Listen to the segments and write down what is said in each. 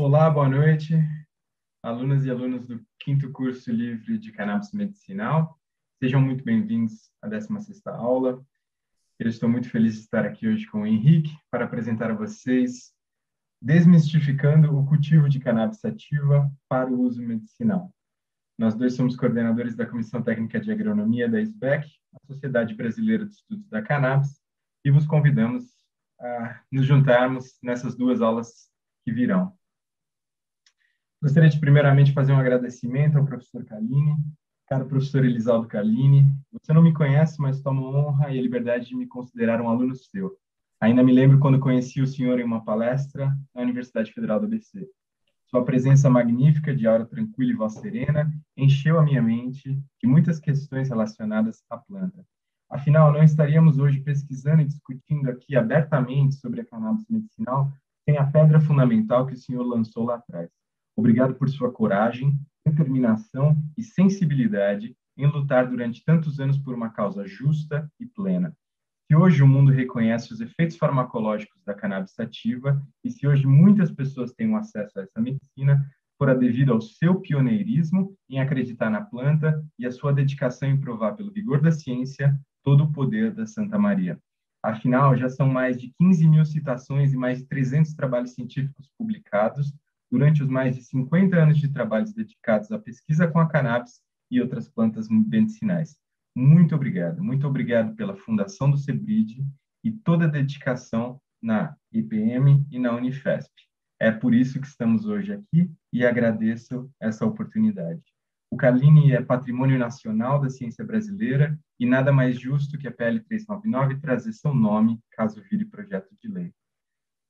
Olá, boa noite, alunas e alunos do quinto curso livre de cannabis medicinal. Sejam muito bem-vindos à 16ª aula. Eu estou muito feliz de estar aqui hoje com o Henrique para apresentar a vocês Desmistificando o cultivo de cannabis sativa para o uso medicinal. Nós dois somos coordenadores da Comissão Técnica de Agronomia da SBEC, a Sociedade Brasileira de Estudos da Cannabis, e vos convidamos a nos juntarmos nessas duas aulas que virão. Gostaria de primeiramente fazer um agradecimento ao professor Kaline, caro professor Elisaldo Kaline. Você não me conhece, mas tomo honra e a liberdade de me considerar um aluno seu. Ainda me lembro quando conheci o senhor em uma palestra na Universidade Federal do ABC. Sua presença magnífica, de aura tranquila e voz serena, encheu a minha mente de muitas questões relacionadas à planta. Afinal, não estaríamos hoje pesquisando e discutindo aqui abertamente sobre a cannabis medicinal sem a pedra fundamental que o senhor lançou lá atrás. Obrigado por sua coragem, determinação e sensibilidade em lutar durante tantos anos por uma causa justa e plena. Se hoje o mundo reconhece os efeitos farmacológicos da cannabis sativa e se hoje muitas pessoas têm acesso a essa medicina, fora devido ao seu pioneirismo em acreditar na planta e a sua dedicação em provar pelo vigor da ciência todo o poder da Santa Maria. Afinal, já são mais de 15 mil citações e mais de 300 trabalhos científicos publicados durante os mais de 50 anos de trabalhos dedicados à pesquisa com a cannabis e outras plantas medicinais. Muito obrigado. Muito obrigado pela fundação do CEBRID e toda a dedicação na IPM e na Unifesp. É por isso que estamos hoje aqui e agradeço essa oportunidade. O Carline é patrimônio nacional da ciência brasileira e nada mais justo que a PL 399 trazer seu nome caso vire projeto de lei.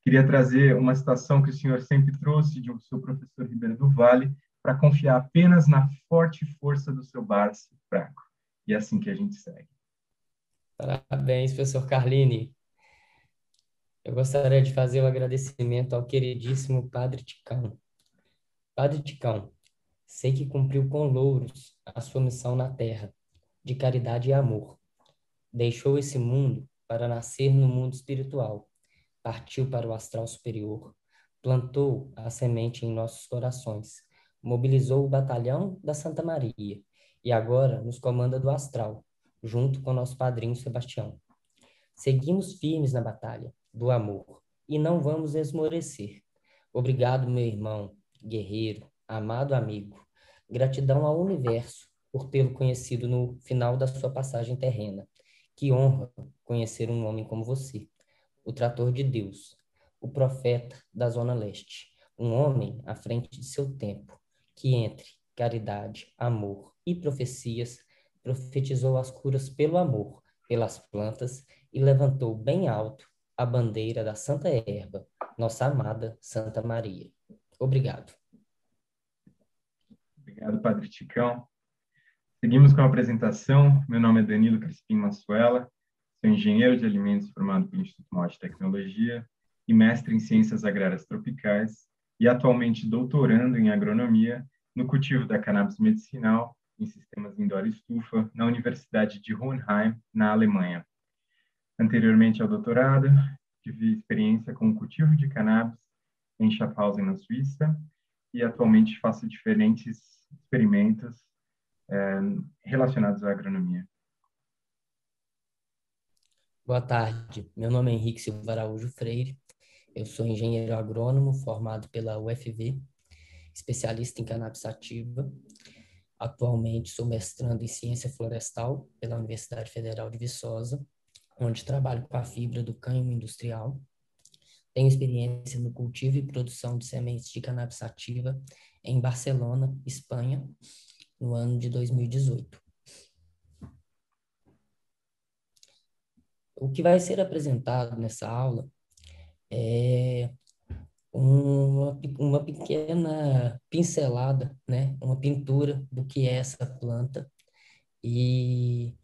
Queria trazer uma citação que o senhor sempre trouxe de um seu professor Ribeiro do Vale, para confiar apenas na forte força do seu barço fraco. E é assim que a gente segue. Parabéns, professor Carline. Eu gostaria de fazer o um agradecimento ao queridíssimo Padre Ticão. Padre Ticão, sei que cumpriu com louros a sua missão na Terra, de caridade e amor. Deixou esse mundo para nascer no mundo espiritual partiu para o astral superior, plantou a semente em nossos corações, mobilizou o batalhão da Santa Maria e agora nos comanda do astral, junto com nosso padrinho Sebastião. Seguimos firmes na batalha do amor e não vamos esmorecer. Obrigado, meu irmão, guerreiro, amado amigo. Gratidão ao universo por tê-lo conhecido no final da sua passagem terrena. Que honra conhecer um homem como você o trator de Deus, o profeta da Zona Leste, um homem à frente de seu tempo, que entre caridade, amor e profecias profetizou as curas pelo amor, pelas plantas e levantou bem alto a bandeira da Santa Erva, nossa amada Santa Maria. Obrigado. Obrigado, Padre Ticão. Seguimos com a apresentação. Meu nome é Danilo Crispim Massuela, Sou engenheiro de alimentos formado pelo Instituto Maior de Tecnologia e mestre em ciências agrárias tropicais e atualmente doutorando em agronomia no cultivo da cannabis medicinal em sistemas indoor estufa na Universidade de Hohenheim, na Alemanha. Anteriormente ao doutorado, tive experiência com o cultivo de cannabis em Schaffhausen, na Suíça, e atualmente faço diferentes experimentos eh, relacionados à agronomia. Boa tarde, meu nome é Henrique Silva Araújo Freire, eu sou engenheiro agrônomo formado pela UFV, especialista em cannabis sativa. Atualmente sou mestrando em ciência florestal pela Universidade Federal de Viçosa, onde trabalho com a fibra do cânhamo industrial. Tenho experiência no cultivo e produção de sementes de cannabis sativa em Barcelona, Espanha, no ano de 2018. O que vai ser apresentado nessa aula é uma, uma pequena pincelada, né? uma pintura do que é essa planta e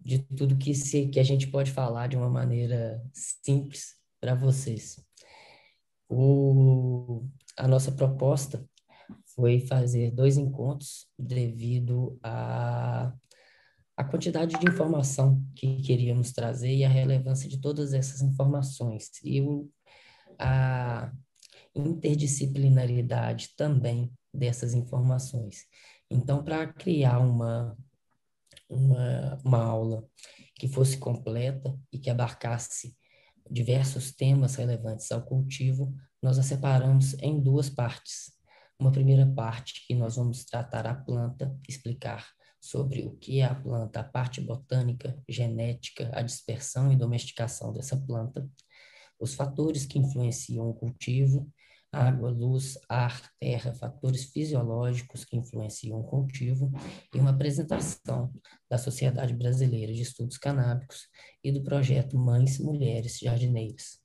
de tudo que, se, que a gente pode falar de uma maneira simples para vocês. O, a nossa proposta foi fazer dois encontros devido a a quantidade de informação que queríamos trazer e a relevância de todas essas informações. E, o, a, interdisciplinaridade também dessas informações. Então, para criar uma, uma, uma aula que fosse completa e que abarcasse diversos temas relevantes ao cultivo, nós a separamos em duas partes. Uma primeira parte que nós vamos tratar a planta, explicar sobre o que é a planta, a parte botânica, genética, a dispersão e domesticação dessa planta, os fatores que influenciam o cultivo, água, luz, ar, terra, fatores fisiológicos que influenciam o cultivo e uma apresentação da Sociedade Brasileira de Estudos Canábicos e do projeto Mães Mulheres Jardineiras.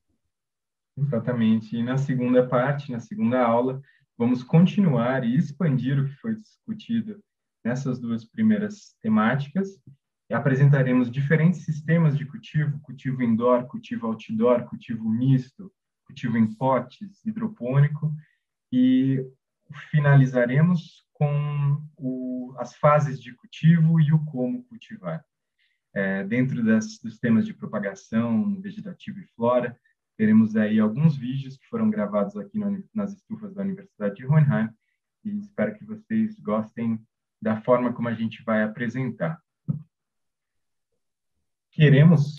Exatamente. E na segunda parte, na segunda aula, vamos continuar e expandir o que foi discutido nessas duas primeiras temáticas. Apresentaremos diferentes sistemas de cultivo, cultivo indoor, cultivo outdoor, cultivo misto, cultivo em potes, hidropônico, e finalizaremos com o, as fases de cultivo e o como cultivar. É, dentro das, dos temas de propagação, vegetativo e flora, teremos aí alguns vídeos que foram gravados aqui no, nas estufas da Universidade de Hohenheim, e espero que vocês gostem da forma como a gente vai apresentar. Queremos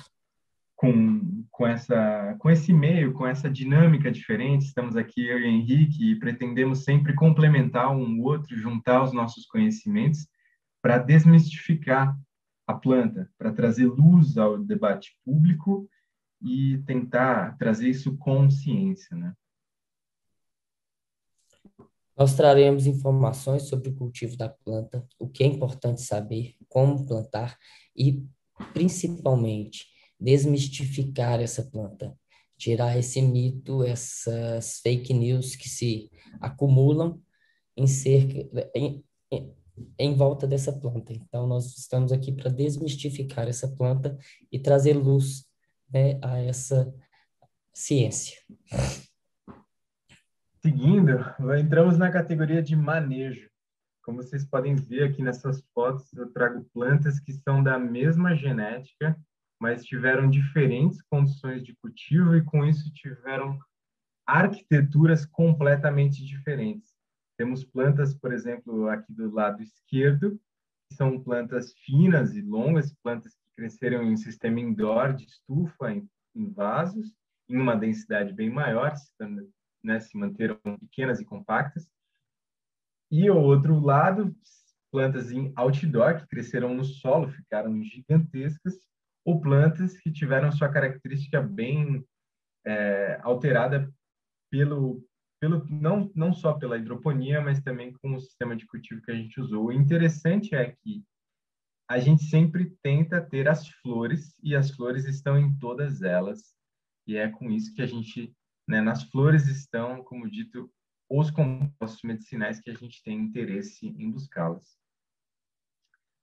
com, com, essa, com esse meio, com essa dinâmica diferente. Estamos aqui, eu e Henrique, e pretendemos sempre complementar um outro, juntar os nossos conhecimentos para desmistificar a planta, para trazer luz ao debate público e tentar trazer isso com ciência, né? Nós traremos informações sobre o cultivo da planta, o que é importante saber, como plantar e, principalmente, desmistificar essa planta, tirar esse mito, essas fake news que se acumulam em cerca em, em, em volta dessa planta. Então nós estamos aqui para desmistificar essa planta e trazer luz né, a essa ciência. Seguindo, entramos na categoria de manejo. Como vocês podem ver aqui nessas fotos, eu trago plantas que são da mesma genética mas tiveram diferentes condições de cultivo e com isso tiveram arquiteturas completamente diferentes. Temos plantas, por exemplo, aqui do lado esquerdo, que são plantas finas e longas, plantas que cresceram em sistema indoor de estufa, em, em vasos, em uma densidade bem maior, né, se manteram pequenas e compactas. E o outro lado, plantas em outdoor, que cresceram no solo, ficaram gigantescas, ou plantas que tiveram sua característica bem é, alterada pelo, pelo não, não só pela hidroponia, mas também com o sistema de cultivo que a gente usou. O interessante é que a gente sempre tenta ter as flores e as flores estão em todas elas e é com isso que a gente, né, nas flores estão, como dito, os compostos medicinais que a gente tem interesse em buscá-las.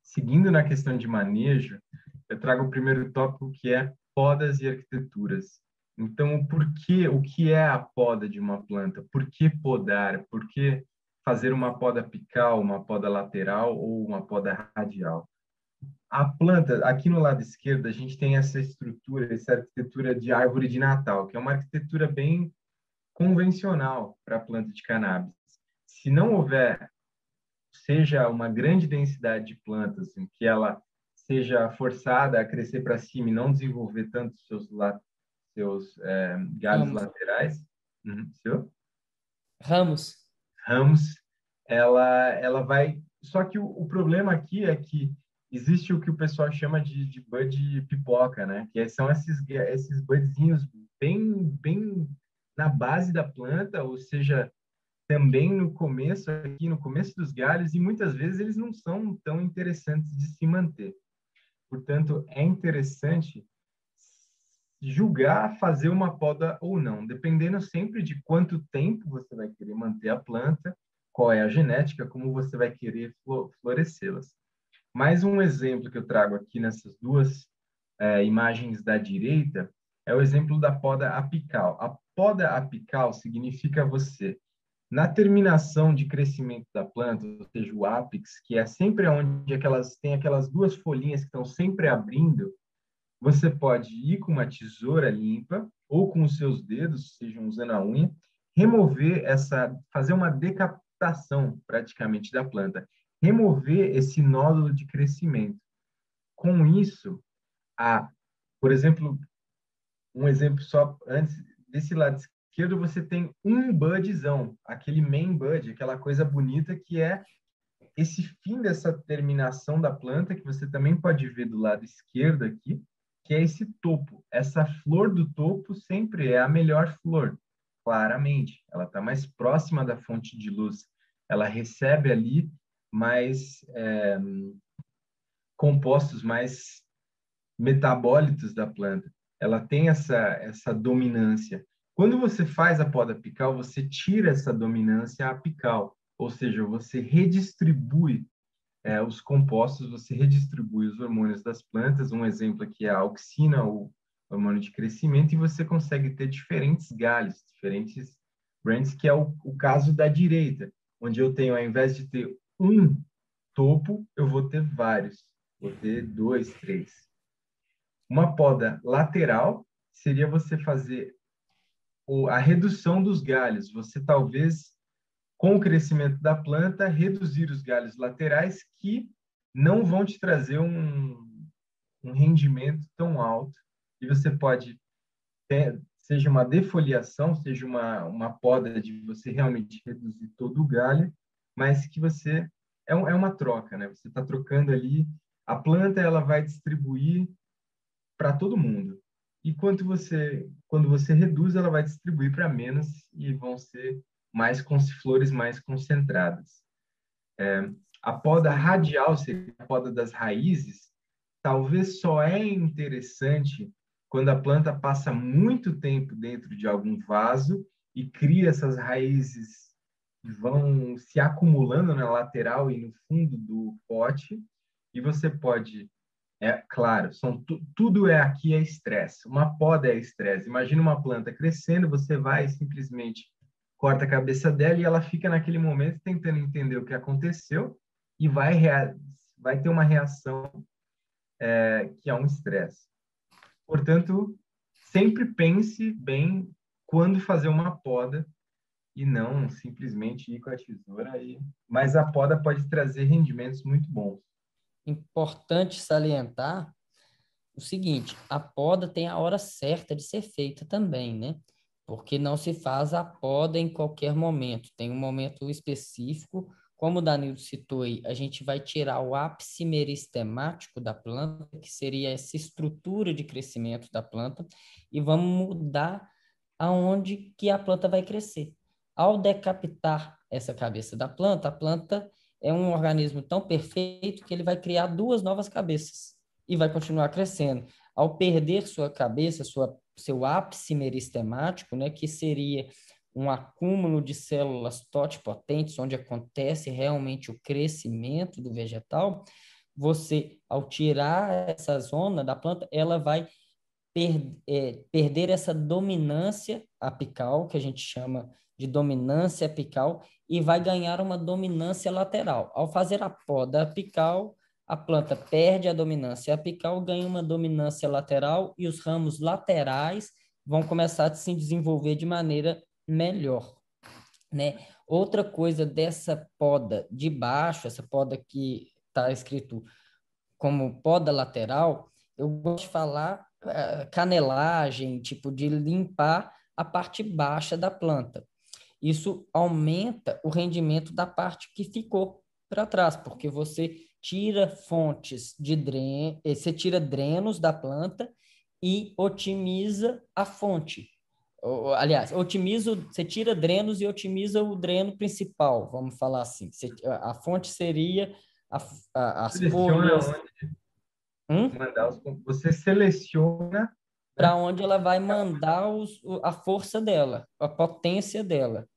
Seguindo na questão de manejo, eu trago o primeiro tópico que é podas e arquiteturas. Então, o porquê, o que é a poda de uma planta? Por que podar? Por que fazer uma poda apical, uma poda lateral ou uma poda radial? A planta, aqui no lado esquerdo, a gente tem essa estrutura, essa arquitetura de árvore de Natal, que é uma arquitetura bem convencional para a planta de cannabis. Se não houver, seja uma grande densidade de plantas, em que ela seja forçada a crescer para cima e não desenvolver tanto seus, seus é, galhos Ramos. laterais. Uhum, seu? Ramos. Ramos, ela, ela vai. Só que o, o, problema aqui é que existe o que o pessoal chama de, de bud pipoca, né? Que são esses, esses budzinhos bem, bem na base da planta, ou seja, também no começo, aqui no começo dos galhos, e muitas vezes eles não são tão interessantes de se manter. Portanto, é interessante julgar fazer uma poda ou não, dependendo sempre de quanto tempo você vai querer manter a planta, qual é a genética, como você vai querer florescê-las. Mais um exemplo que eu trago aqui nessas duas é, imagens da direita é o exemplo da poda apical. A poda apical significa você na terminação de crescimento da planta, ou seja, o ápice, que é sempre onde aquelas tem aquelas duas folhinhas que estão sempre abrindo, você pode ir com uma tesoura limpa ou com os seus dedos, sejam usando a unha, remover essa, fazer uma decapitação praticamente da planta, remover esse nódulo de crescimento. Com isso, a, por exemplo, um exemplo só antes desse lado esquerdo você tem um budzão, aquele main bud, aquela coisa bonita que é esse fim dessa terminação da planta que você também pode ver do lado esquerdo aqui, que é esse topo. Essa flor do topo sempre é a melhor flor, claramente. Ela está mais próxima da fonte de luz. Ela recebe ali mais é, compostos, mais metabólitos da planta. Ela tem essa, essa dominância. Quando você faz a poda apical, você tira essa dominância apical, ou seja, você redistribui é, os compostos, você redistribui os hormônios das plantas. Um exemplo aqui é a auxina, o hormônio de crescimento, e você consegue ter diferentes galhos, diferentes brands, que é o, o caso da direita, onde eu tenho, ao invés de ter um topo, eu vou ter vários, vou ter dois, três. Uma poda lateral seria você fazer a redução dos galhos. Você talvez com o crescimento da planta, reduzir os galhos laterais que não vão te trazer um, um rendimento tão alto. E você pode ter, seja uma defoliação, seja uma, uma poda de você realmente reduzir todo o galho, mas que você é, um, é uma troca, né? Você está trocando ali a planta, ela vai distribuir para todo mundo. E quanto você, quando você reduz, ela vai distribuir para menos e vão ser mais flores mais concentradas. É, a poda radial, seria a poda das raízes, talvez só é interessante quando a planta passa muito tempo dentro de algum vaso e cria essas raízes vão se acumulando na lateral e no fundo do pote e você pode é claro, são tudo é aqui é estresse. Uma poda é estresse. Imagina uma planta crescendo, você vai simplesmente corta a cabeça dela e ela fica naquele momento tentando entender o que aconteceu e vai, vai ter uma reação é, que é um estresse. Portanto, sempre pense bem quando fazer uma poda e não simplesmente ir com a tesoura. E... Mas a poda pode trazer rendimentos muito bons. Importante salientar o seguinte: a poda tem a hora certa de ser feita também, né? porque não se faz a poda em qualquer momento, tem um momento específico. Como o Danilo citou aí, a gente vai tirar o ápice meristemático da planta, que seria essa estrutura de crescimento da planta, e vamos mudar aonde que a planta vai crescer. Ao decapitar essa cabeça da planta, a planta é um organismo tão perfeito que ele vai criar duas novas cabeças e vai continuar crescendo. Ao perder sua cabeça, sua seu ápice meristemático, né, que seria um acúmulo de células totipotentes, onde acontece realmente o crescimento do vegetal, você, ao tirar essa zona da planta, ela vai per, é, perder essa dominância apical, que a gente chama de dominância apical, e vai ganhar uma dominância lateral. Ao fazer a poda apical, a planta perde a dominância apical, ganha uma dominância lateral e os ramos laterais vão começar a se desenvolver de maneira melhor, né? Outra coisa dessa poda de baixo, essa poda que está escrito como poda lateral, eu gosto de falar uh, canelagem, tipo de limpar a parte baixa da planta. Isso aumenta o rendimento da parte que ficou para trás, porque você tira fontes de dreno, eh, você tira drenos da planta e otimiza a fonte. Aliás, otimiza, você tira drenos e otimiza o dreno principal, vamos falar assim. a fonte seria a, a, as folhas. Hum? Os, você seleciona? Para onde ela vai mandar os, a força dela, a potência dela.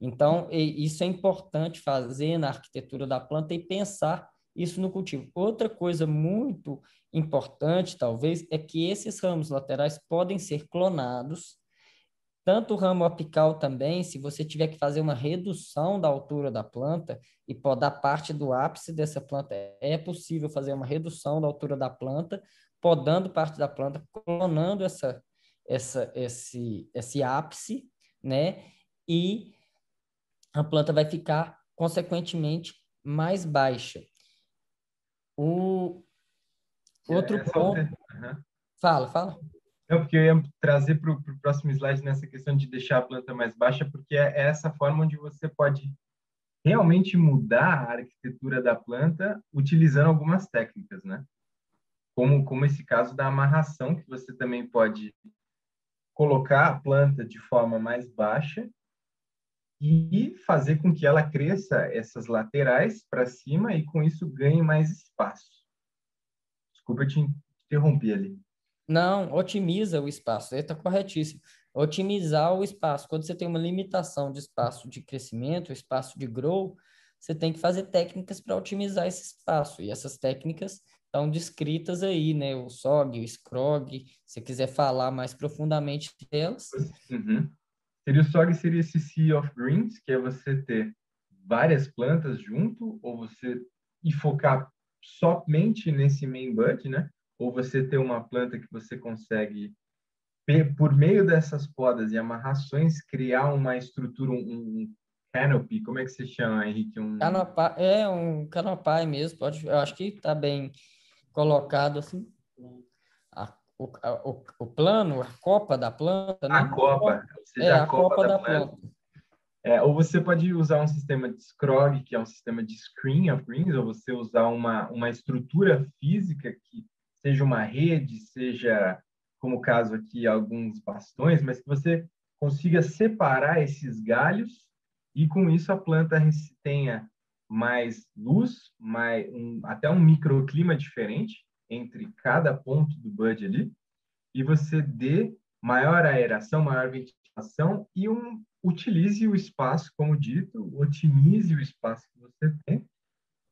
Então, isso é importante fazer na arquitetura da planta e pensar isso no cultivo. Outra coisa muito importante, talvez, é que esses ramos laterais podem ser clonados, tanto o ramo apical também, se você tiver que fazer uma redução da altura da planta e podar parte do ápice dessa planta, é possível fazer uma redução da altura da planta, podando parte da planta, clonando essa, essa, esse, esse ápice, né? e a planta vai ficar, consequentemente, mais baixa. O outro é, ponto. Uhum. Fala, fala. Não, porque eu ia trazer para o próximo slide nessa questão de deixar a planta mais baixa, porque é, é essa forma onde você pode realmente mudar a arquitetura da planta utilizando algumas técnicas, né? Como, como esse caso da amarração, que você também pode colocar a planta de forma mais baixa e fazer com que ela cresça essas laterais para cima e com isso ganhe mais espaço. Desculpa te interromper ali. Não, otimiza o espaço, está corretíssimo. Otimizar o espaço. Quando você tem uma limitação de espaço de crescimento, espaço de grow, você tem que fazer técnicas para otimizar esse espaço. E essas técnicas estão descritas aí, né? O SOG, o SCROG, se quiser falar mais profundamente delas. Uhum. Seria o SOG, seria esse Sea of Greens, que é você ter várias plantas junto, ou você e focar somente nesse main bud, né? Ou você ter uma planta que você consegue, por meio dessas podas e amarrações, criar uma estrutura, um, canopy, como é que se chama, Henrique? Um... Canopy, é um canopy mesmo, pode, eu acho que está bem colocado assim o, o, o plano, a copa da planta. Né? A copa, ou seja, é, a, copa, copa da, da, planta. planta. É, ou você pode usar um sistema de scrog, que é um sistema de screen of greens, ou você usar uma, uma estrutura física que seja uma rede, seja, como o caso aqui, alguns bastões, mas que você consiga separar esses galhos e com isso a planta tenha mais luz, mais um, até um microclima diferente entre cada ponto do bud ali, e você dê maior aeração, maior ventilação e um, utilize o espaço, como dito, otimize o espaço que você tem,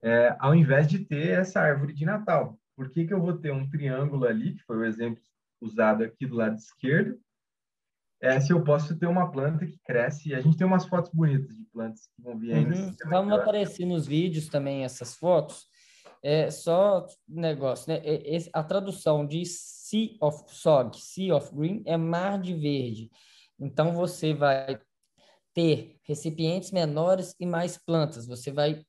é, ao invés de ter essa árvore de Natal. Por que, que eu vou ter um triângulo ali, que foi o exemplo usado aqui do lado esquerdo, é, se eu posso ter uma planta que cresce, e a gente tem umas fotos bonitas de plantas que vão vir aí. Uhum. Vamos aparecer nos vídeos também essas fotos, é só negócio, né? É, a tradução de Sea of Sog, Sea of Green, é mar de verde. Então, você vai ter recipientes menores e mais plantas. Você vai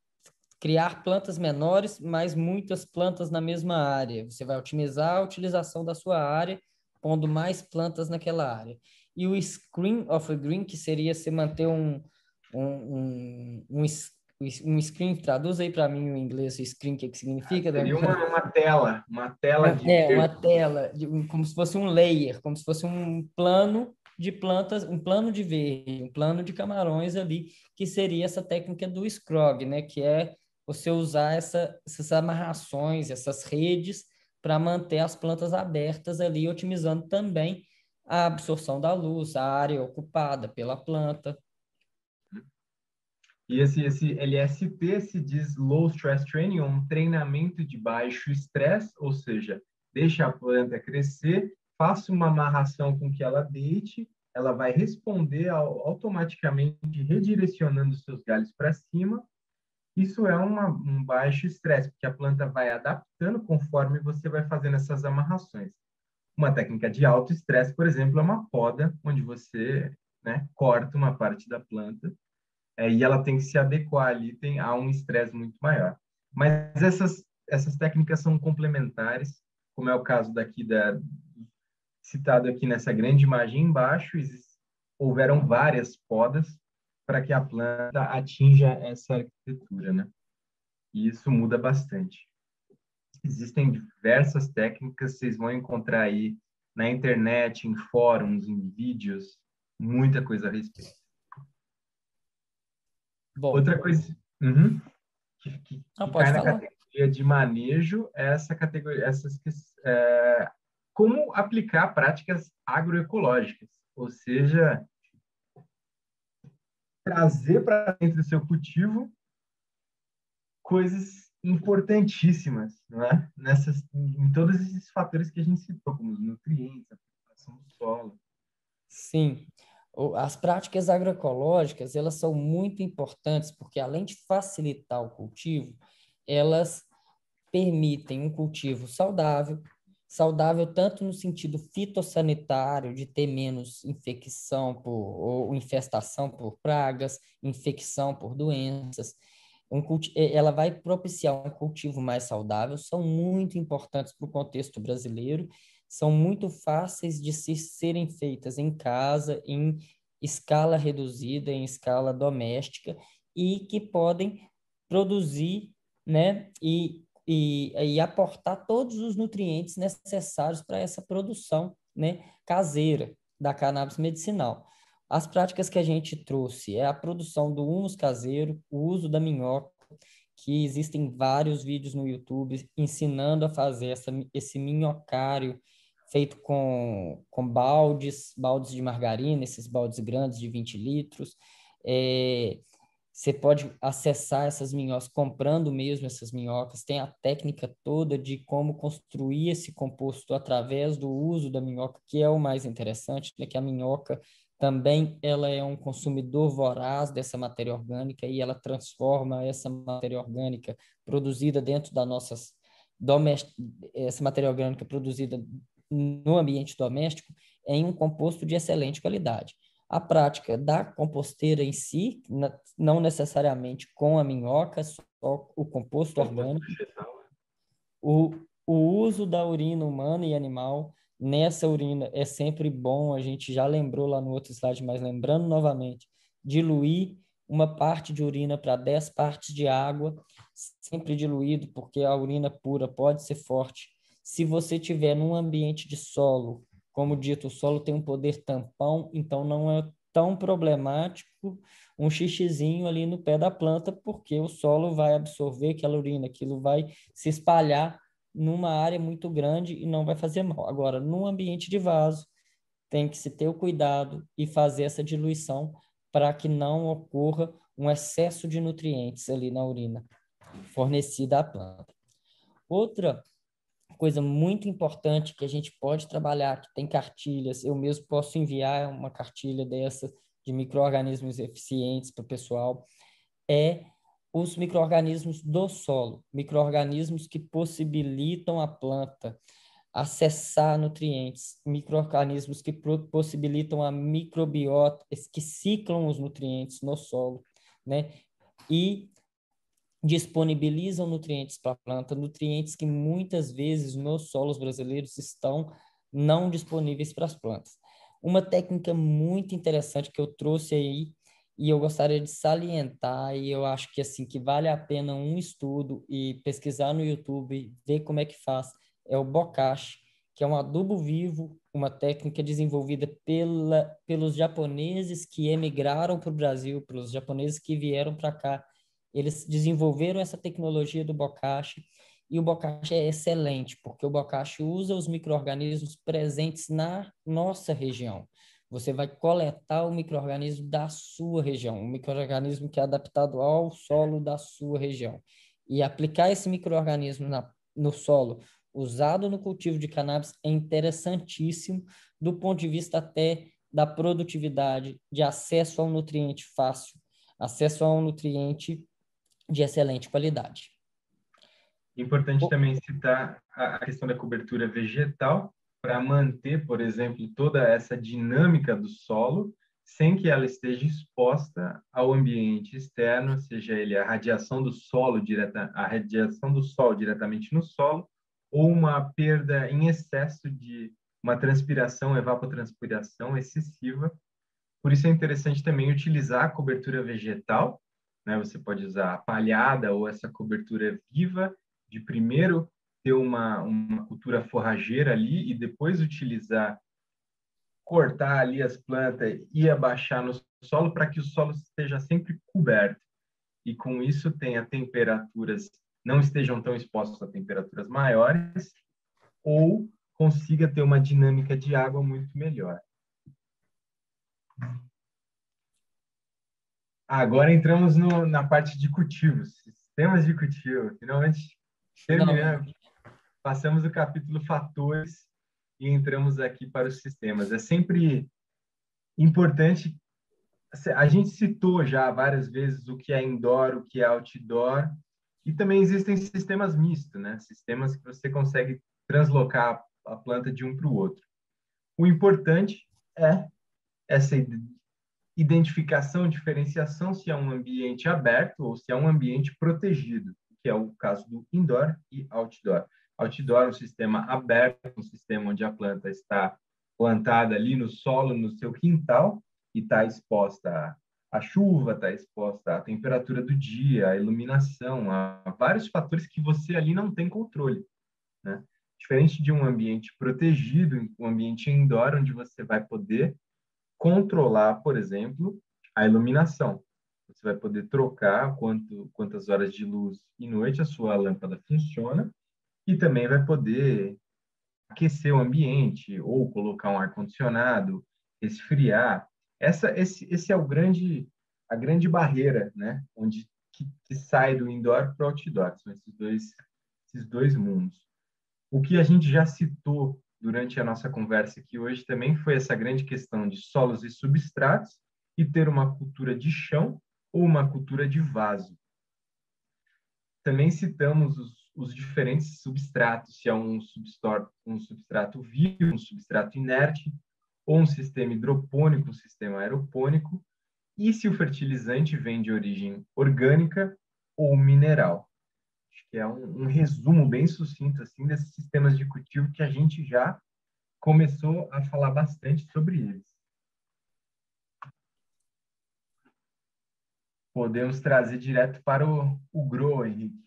criar plantas menores, mas muitas plantas na mesma área. Você vai otimizar a utilização da sua área, pondo mais plantas naquela área. E o Screen of Green, que seria se manter um, um, um, um um screen, traduz aí para mim o inglês, o screen, o que, que significa? Seria uma, uma tela, uma tela de... É, uma tela, de, como se fosse um layer, como se fosse um plano de plantas, um plano de verde, um plano de camarões ali, que seria essa técnica do scrog, né? Que é você usar essa, essas amarrações, essas redes para manter as plantas abertas ali, otimizando também a absorção da luz, a área ocupada pela planta. E esse, esse LST se diz Low Stress Training, um treinamento de baixo estresse, ou seja, deixa a planta crescer, faça uma amarração com que ela deite, ela vai responder automaticamente redirecionando seus galhos para cima. Isso é uma, um baixo estresse, porque a planta vai adaptando conforme você vai fazendo essas amarrações. Uma técnica de alto estresse, por exemplo, é uma poda, onde você né, corta uma parte da planta é, e ela tem que se adequar ali tem, a um estresse muito maior. Mas essas, essas técnicas são complementares, como é o caso daqui da citado aqui nessa grande imagem embaixo, houveram várias podas para que a planta atinja essa arquitetura, né? E isso muda bastante. Existem diversas técnicas, vocês vão encontrar aí na internet, em fóruns, em vídeos, muita coisa a respeito. Bom, Outra coisa uhum, que, que, não, que cai na categoria de manejo é essa categoria, essas é, como aplicar práticas agroecológicas, ou seja, trazer para dentro do seu cultivo coisas importantíssimas, não é? Nessas, em todos esses fatores que a gente citou, como os nutrientes, a preparação do solo. Sim as práticas agroecológicas elas são muito importantes porque além de facilitar o cultivo, elas permitem um cultivo saudável, saudável tanto no sentido fitossanitário, de ter menos infecção por, ou infestação por pragas, infecção por doenças. Um ela vai propiciar um cultivo mais saudável, são muito importantes para o contexto brasileiro, são muito fáceis de se, serem feitas em casa, em escala reduzida, em escala doméstica, e que podem produzir né, e e, e aportar todos os nutrientes necessários para essa produção né, caseira da cannabis medicinal. As práticas que a gente trouxe é a produção do humus caseiro, o uso da minhoca, que existem vários vídeos no YouTube ensinando a fazer essa, esse minhocário feito com, com baldes, baldes de margarina, esses baldes grandes de 20 litros. É, você pode acessar essas minhocas comprando mesmo essas minhocas. Tem a técnica toda de como construir esse composto através do uso da minhoca, que é o mais interessante, né? que a minhoca também ela é um consumidor voraz dessa matéria orgânica e ela transforma essa matéria orgânica produzida dentro das nossas domest... essa matéria orgânica produzida no ambiente doméstico em um composto de excelente qualidade. A prática da composteira em si, não necessariamente com a minhoca, só o composto orgânico, o, o uso da urina humana e animal nessa urina é sempre bom, a gente já lembrou lá no outro slide, mas lembrando novamente, diluir uma parte de urina para 10 partes de água, sempre diluído, porque a urina pura pode ser forte. Se você tiver num ambiente de solo como dito, o solo tem um poder tampão, então não é tão problemático um xixizinho ali no pé da planta, porque o solo vai absorver aquela urina, aquilo vai se espalhar numa área muito grande e não vai fazer mal. Agora, num ambiente de vaso, tem que se ter o cuidado e fazer essa diluição para que não ocorra um excesso de nutrientes ali na urina fornecida à planta. Outra coisa muito importante que a gente pode trabalhar, que tem cartilhas, eu mesmo posso enviar uma cartilha dessa de micro-organismos eficientes para o pessoal, é os micro-organismos do solo, micro-organismos que possibilitam a planta acessar nutrientes, micro-organismos que possibilitam a microbiota, que ciclam os nutrientes no solo, né? E disponibilizam nutrientes para a planta, nutrientes que muitas vezes nos solos brasileiros estão não disponíveis para as plantas. Uma técnica muito interessante que eu trouxe aí e eu gostaria de salientar e eu acho que assim que vale a pena um estudo e pesquisar no YouTube, ver como é que faz, é o bokashi, que é um adubo vivo, uma técnica desenvolvida pela, pelos japoneses que emigraram para o Brasil, pelos japoneses que vieram para cá eles desenvolveram essa tecnologia do bocashi e o bocashi é excelente, porque o bocashi usa os micro-organismos presentes na nossa região. Você vai coletar o microorganismo da sua região, um microorganismo que é adaptado ao solo da sua região. E aplicar esse microorganismo no solo, usado no cultivo de cannabis, é interessantíssimo do ponto de vista até da produtividade, de acesso a um nutriente fácil, acesso a um nutriente de excelente qualidade. Importante o... também citar a questão da cobertura vegetal para manter, por exemplo, toda essa dinâmica do solo sem que ela esteja exposta ao ambiente externo, seja ele a radiação do solo direta, a radiação do sol diretamente no solo ou uma perda em excesso de uma transpiração, evapotranspiração excessiva. Por isso é interessante também utilizar a cobertura vegetal né? Você pode usar a palhada ou essa cobertura viva, de primeiro ter uma, uma cultura forrageira ali e depois utilizar, cortar ali as plantas e abaixar no solo para que o solo esteja sempre coberto. E com isso tenha temperaturas, não estejam tão expostos a temperaturas maiores ou consiga ter uma dinâmica de água muito melhor. Agora entramos no, na parte de cultivos, sistemas de cultivo. Finalmente terminamos. Passamos o capítulo fatores e entramos aqui para os sistemas. É sempre importante. A gente citou já várias vezes o que é indoor, o que é outdoor, e também existem sistemas mistos, né? Sistemas que você consegue translocar a planta de um para o outro. O importante é essa identificação, diferenciação se é um ambiente aberto ou se é um ambiente protegido, que é o caso do indoor e outdoor. Outdoor é um sistema aberto, um sistema onde a planta está plantada ali no solo, no seu quintal, e está exposta à chuva, está exposta à temperatura do dia, à iluminação, a vários fatores que você ali não tem controle. Né? Diferente de um ambiente protegido, um ambiente indoor, onde você vai poder controlar, por exemplo, a iluminação. Você vai poder trocar quanto, quantas horas de luz e noite a sua lâmpada funciona e também vai poder aquecer o ambiente ou colocar um ar condicionado, esfriar. Essa esse, esse é o grande a grande barreira, né, onde que, que sai do indoor para o outdoor, são esses dois esses dois mundos. O que a gente já citou durante a nossa conversa aqui hoje também foi essa grande questão de solos e substratos e ter uma cultura de chão ou uma cultura de vaso. Também citamos os, os diferentes substratos, se é um substrato, um substrato vivo, um substrato inerte, ou um sistema hidropônico, um sistema aeropônico, e se o fertilizante vem de origem orgânica ou mineral que é um, um resumo bem sucinto assim desses sistemas de cultivo que a gente já começou a falar bastante sobre eles. Podemos trazer direto para o, o Grow, Henrique.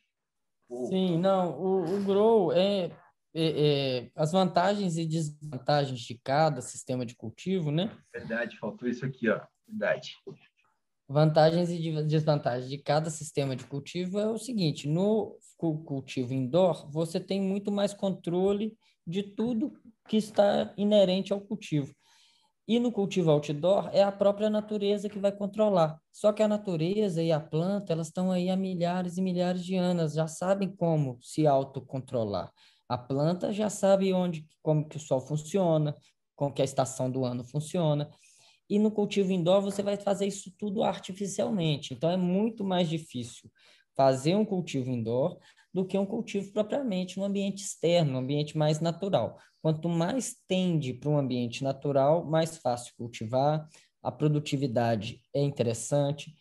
Sim, não, o, o Grow é, é, é, as vantagens e desvantagens de cada sistema de cultivo, né? Verdade, faltou isso aqui, ó. Verdade. Vantagens e desvantagens de cada sistema de cultivo é o seguinte: no cultivo indoor, você tem muito mais controle de tudo que está inerente ao cultivo. E no cultivo outdoor é a própria natureza que vai controlar. Só que a natureza e a planta, elas estão aí há milhares e milhares de anos, já sabem como se autocontrolar. A planta já sabe onde, como que o sol funciona, como que a estação do ano funciona. E no cultivo indoor você vai fazer isso tudo artificialmente. Então é muito mais difícil fazer um cultivo indoor do que um cultivo propriamente no ambiente externo, no ambiente mais natural. Quanto mais tende para um ambiente natural, mais fácil cultivar, a produtividade é interessante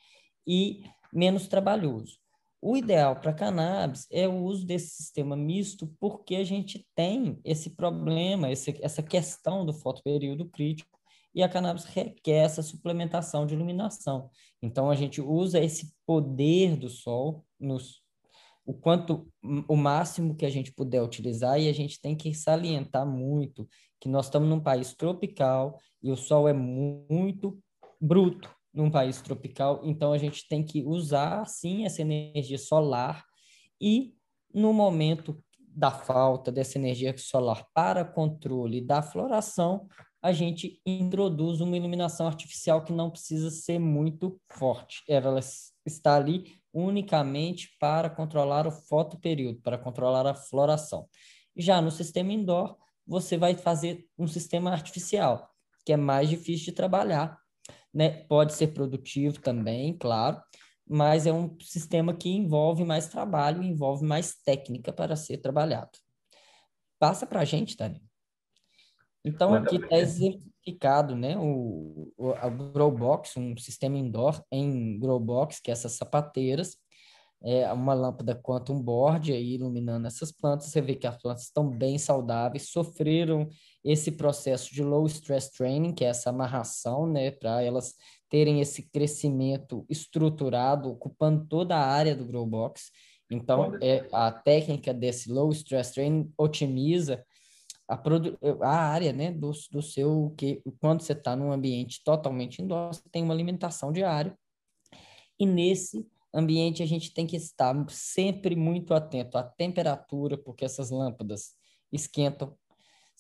e menos trabalhoso. O ideal para cannabis é o uso desse sistema misto, porque a gente tem esse problema, esse, essa questão do fotoperíodo crítico, e a cannabis requer essa suplementação de iluminação. Então, a gente usa esse poder do sol, nos, o quanto, o máximo que a gente puder utilizar, e a gente tem que salientar muito que nós estamos num país tropical e o sol é muito bruto num país tropical, então a gente tem que usar, sim, essa energia solar e, no momento da falta dessa energia solar para controle da floração, a gente introduz uma iluminação artificial que não precisa ser muito forte. Ela está ali unicamente para controlar o fotoperíodo, para controlar a floração. Já no sistema indoor, você vai fazer um sistema artificial, que é mais difícil de trabalhar. Né? Pode ser produtivo também, claro, mas é um sistema que envolve mais trabalho, envolve mais técnica para ser trabalhado. Passa para a gente, Dani. Então, aqui está exemplificado né, o, o, a Growbox, um sistema indoor em Growbox, que é essas sapateiras, é uma lâmpada quantum board aí iluminando essas plantas. Você vê que as plantas estão bem saudáveis, sofreram esse processo de low stress training, que é essa amarração, né, para elas terem esse crescimento estruturado, ocupando toda a área do Growbox. Então, é, a técnica desse low stress training otimiza a, produ a área né, do, do seu, que quando você está num ambiente totalmente indoor, você tem uma alimentação diária, e nesse ambiente a gente tem que estar sempre muito atento à temperatura, porque essas lâmpadas esquentam.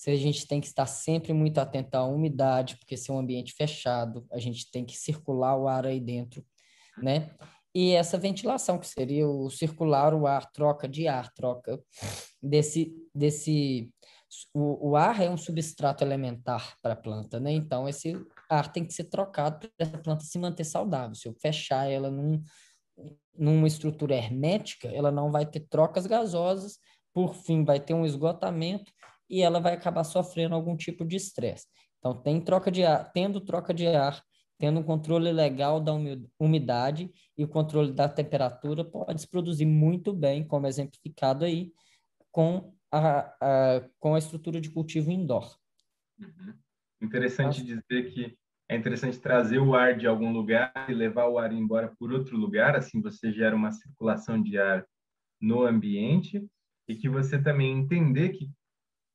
A gente tem que estar sempre muito atento à umidade, porque se é um ambiente fechado, a gente tem que circular o ar aí dentro, né? E essa ventilação, que seria o circular o ar, troca de ar, troca desse, desse o, o ar é um substrato elementar para a planta, né? Então, esse ar tem que ser trocado para a planta se manter saudável. Se eu fechar ela num, numa estrutura hermética, ela não vai ter trocas gasosas, por fim, vai ter um esgotamento e ela vai acabar sofrendo algum tipo de estresse. Então, tem troca de ar, tendo troca de ar, tendo um controle legal da umidade e o controle da temperatura, pode se produzir muito bem, como exemplificado aí, com a, a com a estrutura de cultivo indoor. Uhum. Interessante dizer que é interessante trazer o ar de algum lugar e levar o ar embora por outro lugar, assim você gera uma circulação de ar no ambiente e que você também entender que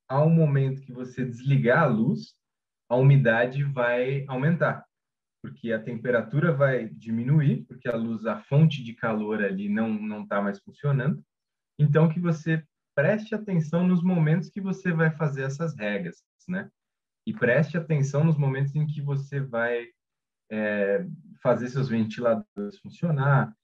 há um momento que você desligar a luz, a umidade vai aumentar, porque a temperatura vai diminuir, porque a luz, a fonte de calor ali não não está mais funcionando. Então que você preste atenção nos momentos que você vai fazer essas regras, né? E preste atenção nos momentos em que você vai é, fazer seus ventiladores funcionar.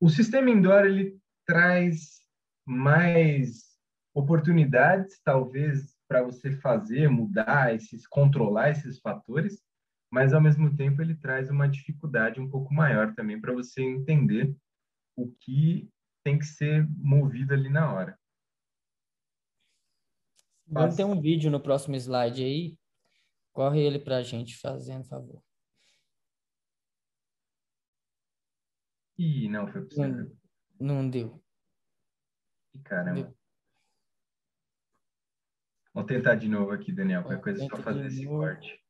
O sistema indoor ele traz mais oportunidades, talvez, para você fazer, mudar esses, controlar esses fatores, mas ao mesmo tempo ele traz uma dificuldade um pouco maior também para você entender o que tem que ser movido ali na hora. Vamos ter um vídeo no próximo slide aí. Corre ele para a gente, fazendo favor. Ih, não foi possível. Não, não deu. Caramba. Deu. Vamos tentar de novo aqui, Daniel. Qualquer coisa é só fazer esse corte.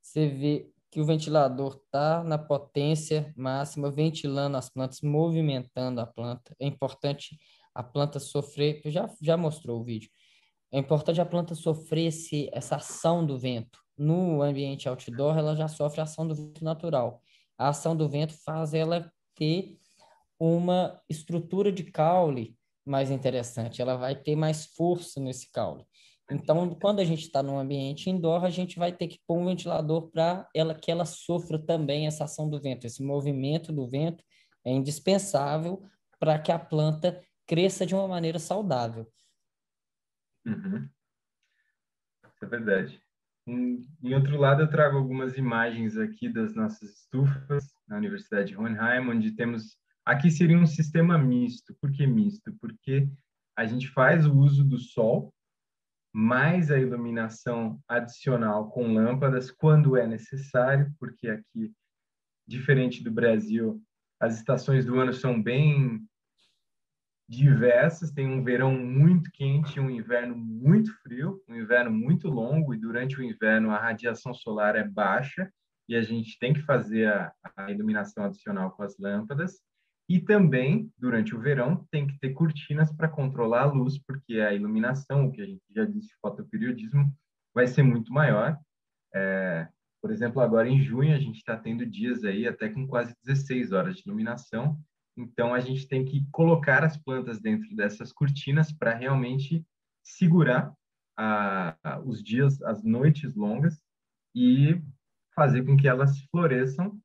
Você vê que o ventilador está na potência máxima, ventilando as plantas, movimentando a planta. É importante a planta sofrer, já, já mostrou o vídeo, é importante a planta sofrer esse, essa ação do vento. No ambiente outdoor, ela já sofre a ação do vento natural. A ação do vento faz ela ter uma estrutura de caule mais interessante, ela vai ter mais força nesse caule. Então, quando a gente está num ambiente indoor, a gente vai ter que pôr um ventilador para ela que ela sofra também essa ação do vento. Esse movimento do vento é indispensável para que a planta cresça de uma maneira saudável. Uhum. Isso é verdade. Em, outro lado, eu trago algumas imagens aqui das nossas estufas na Universidade de Hohenheim, onde temos. Aqui seria um sistema misto. Por que misto? Porque a gente faz o uso do sol, mais a iluminação adicional com lâmpadas quando é necessário, porque aqui, diferente do Brasil, as estações do ano são bem diversas. Tem um verão muito quente, um inverno muito frio, um inverno muito longo, e durante o inverno a radiação solar é baixa e a gente tem que fazer a, a iluminação adicional com as lâmpadas. E também, durante o verão, tem que ter cortinas para controlar a luz, porque a iluminação, o que a gente já disse, fotoperiodismo, vai ser muito maior. É, por exemplo, agora em junho, a gente está tendo dias aí até com quase 16 horas de iluminação, então, a gente tem que colocar as plantas dentro dessas cortinas para realmente segurar a, a, os dias, as noites longas e fazer com que elas floresçam,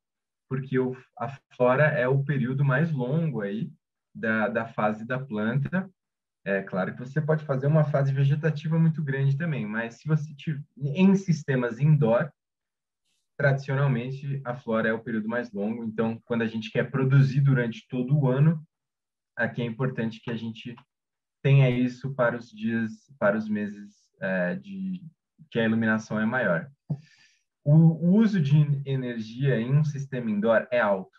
porque o, a flora é o período mais longo aí da, da fase da planta. É claro que você pode fazer uma fase vegetativa muito grande também, mas se você tiver em sistemas indoor, tradicionalmente a flora é o período mais longo, então quando a gente quer produzir durante todo o ano, aqui é importante que a gente tenha isso para os dias, para os meses é, de que a iluminação é maior. O, uso de energia em um sistema indoor é alto.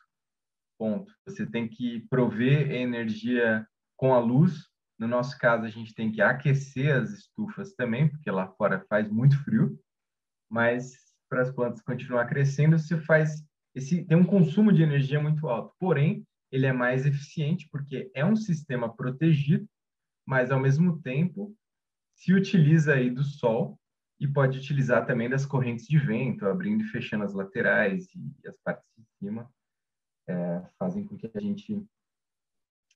Ponto. Você tem que prover energia com a luz. No nosso caso, a gente tem que aquecer as estufas também, porque lá fora faz muito frio. Mas para as plantas continuar crescendo, você faz esse tem um consumo de energia muito alto. Porém, ele é mais eficiente porque é um sistema protegido, mas ao mesmo tempo se utiliza aí do sol e pode utilizar também das correntes de vento, abrindo e fechando as laterais e as partes de cima, é, fazem com que a gente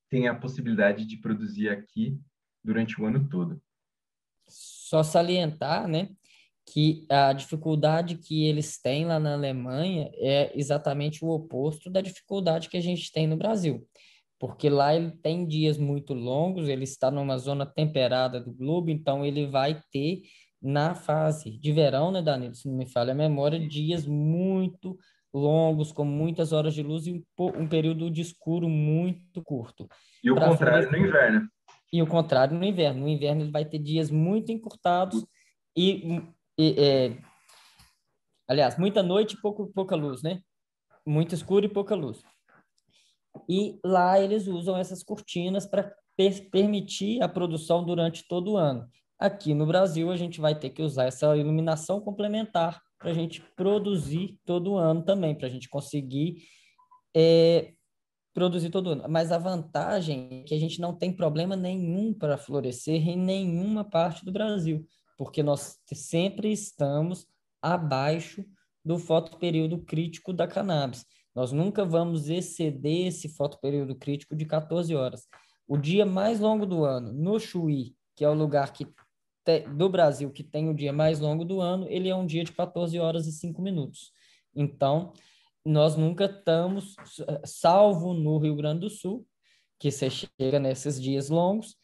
tenha a possibilidade de produzir aqui durante o ano todo. Só salientar, né, que a dificuldade que eles têm lá na Alemanha é exatamente o oposto da dificuldade que a gente tem no Brasil. Porque lá ele tem dias muito longos, ele está numa zona temperada do globo, então ele vai ter na fase de verão, né, Danilo? Se não me falha a memória, dias muito longos, com muitas horas de luz e um, um período de escuro muito curto. E o contrário no inverno. E o contrário no inverno. No inverno ele vai ter dias muito encurtados e, e é, aliás, muita noite e pouco, pouca luz, né? Muito escuro e pouca luz. E lá eles usam essas cortinas para per permitir a produção durante todo o ano. Aqui no Brasil, a gente vai ter que usar essa iluminação complementar para a gente produzir todo ano também, para a gente conseguir é, produzir todo ano. Mas a vantagem é que a gente não tem problema nenhum para florescer em nenhuma parte do Brasil, porque nós sempre estamos abaixo do fotoperíodo crítico da cannabis. Nós nunca vamos exceder esse fotoperíodo crítico de 14 horas. O dia mais longo do ano, no Chuí, que é o lugar que te, do Brasil que tem o dia mais longo do ano, ele é um dia de 14 horas e 5 minutos. Então, nós nunca estamos, salvo no Rio Grande do Sul, que você chega nesses dias longos,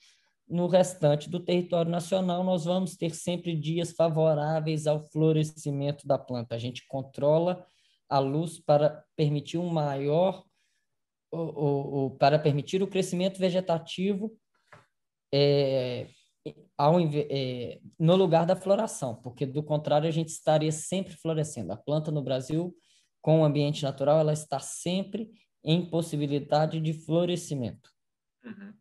no restante do território nacional, nós vamos ter sempre dias favoráveis ao florescimento da planta. A gente controla a luz para permitir um maior, o, para permitir o crescimento vegetativo é, ao, é, no lugar da floração, porque do contrário a gente estaria sempre florescendo. A planta no Brasil, com o ambiente natural, ela está sempre em possibilidade de florescimento. Uhum.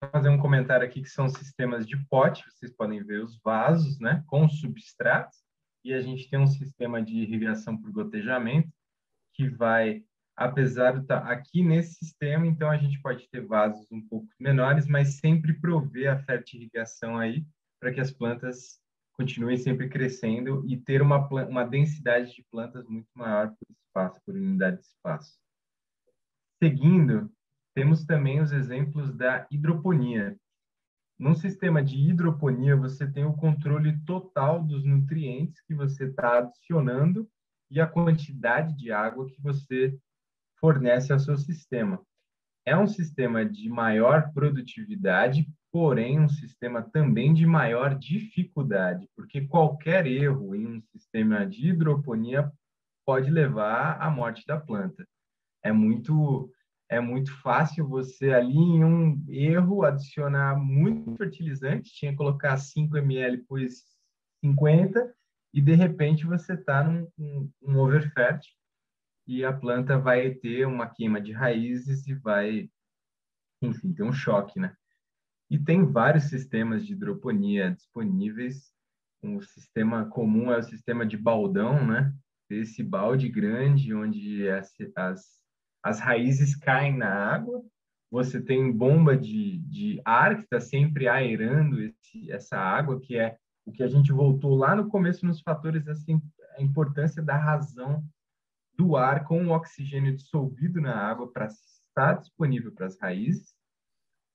Vou fazer um comentário aqui que são sistemas de pote, vocês podem ver os vasos, né, com substratos, e a gente tem um sistema de irrigação por gotejamento que vai, apesar de estar aqui nesse sistema, então a gente pode ter vasos um pouco menores, mas sempre prover a fertirrigação aí para que as plantas continuem sempre crescendo e ter uma, uma densidade de plantas muito maior por espaço, por unidade de espaço. Seguindo, temos também os exemplos da hidroponia. Num sistema de hidroponia, você tem o controle total dos nutrientes que você está adicionando e a quantidade de água que você fornece ao seu sistema. É um sistema de maior produtividade, porém um sistema também de maior dificuldade, porque qualquer erro em um sistema de hidroponia pode levar à morte da planta. É muito é muito fácil você ali em um erro adicionar muito fertilizante, tinha que colocar 5 ml pus 50 e de repente você está num um, um overfert e a planta vai ter uma queima de raízes e vai, enfim, ter um choque, né? E tem vários sistemas de hidroponia disponíveis. O sistema comum é o sistema de baldão, né? Esse balde grande onde as, as as raízes caem na água, você tem bomba de, de ar que está sempre aerando esse, essa água, que é o que a gente voltou lá no começo nos fatores, assim, a importância da razão do ar com o oxigênio dissolvido na água para estar disponível para as raízes.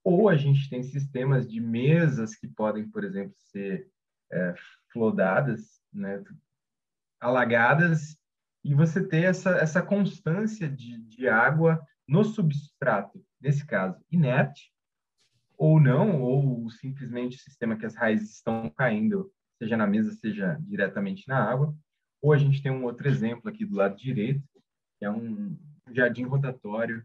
Ou a gente tem sistemas de mesas que podem, por exemplo, ser é, flodadas, né, alagadas e você ter essa, essa constância de, de água no substrato, nesse caso, inerte, ou não, ou simplesmente o sistema que as raízes estão caindo, seja na mesa, seja diretamente na água. Ou a gente tem um outro exemplo aqui do lado direito, que é um jardim rotatório,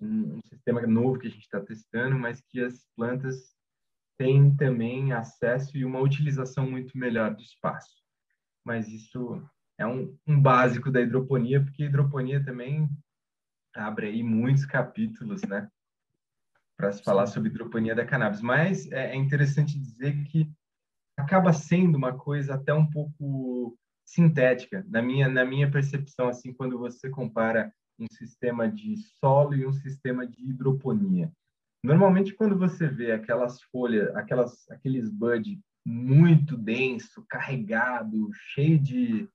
um, um sistema novo que a gente está testando, mas que as plantas têm também acesso e uma utilização muito melhor do espaço. Mas isso é um, um básico da hidroponia, porque a hidroponia também abre aí muitos capítulos, né? Para se falar sobre hidroponia da cannabis. Mas é, é interessante dizer que acaba sendo uma coisa até um pouco sintética, na minha, na minha percepção, assim, quando você compara um sistema de solo e um sistema de hidroponia. Normalmente, quando você vê aquelas folhas, aquelas, aqueles bud muito denso, carregado, cheio de,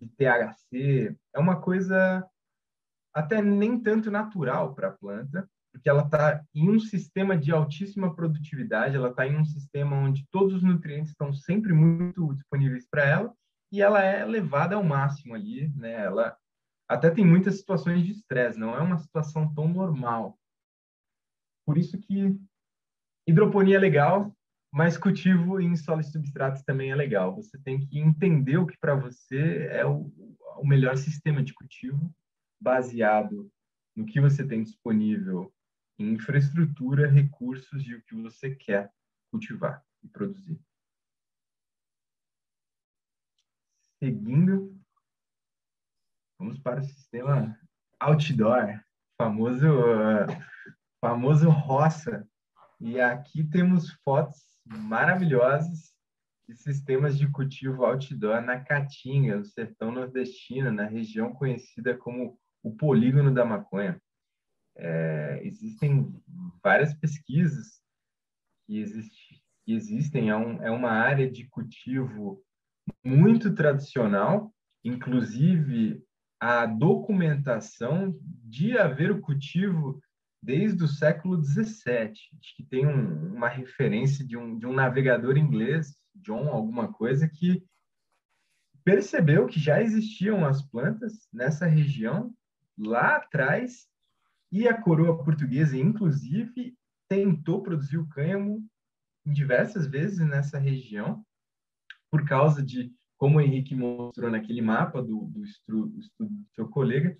de THC, é uma coisa até nem tanto natural para a planta, porque ela está em um sistema de altíssima produtividade, ela está em um sistema onde todos os nutrientes estão sempre muito disponíveis para ela e ela é levada ao máximo ali, né? Ela até tem muitas situações de estresse, não é uma situação tão normal. Por isso que hidroponia é legal, mas cultivo em solos substratos também é legal. Você tem que entender o que para você é o, o, melhor sistema de cultivo, baseado no que você tem disponível em infraestrutura, recursos e o que você quer cultivar e produzir. Seguindo, vamos para o sistema outdoor, famoso, famoso roça. E aqui temos fotos maravilhosas de sistemas de cultivo outdoor na Caatinga, no sertão nordestino, na região conhecida como o polígono da maconha. É, existem várias pesquisas que, existe, que existem, é, um, é uma área de cultivo muito tradicional, inclusive a documentação de haver o cultivo desde o século XVII, que tem um, uma referência de um, de um navegador inglês, John alguma coisa, que percebeu que já existiam as plantas nessa região lá atrás e a coroa portuguesa, inclusive, tentou produzir o cânhamo diversas vezes nessa região por causa de, como o Henrique mostrou naquele mapa do, do estudo do seu colega,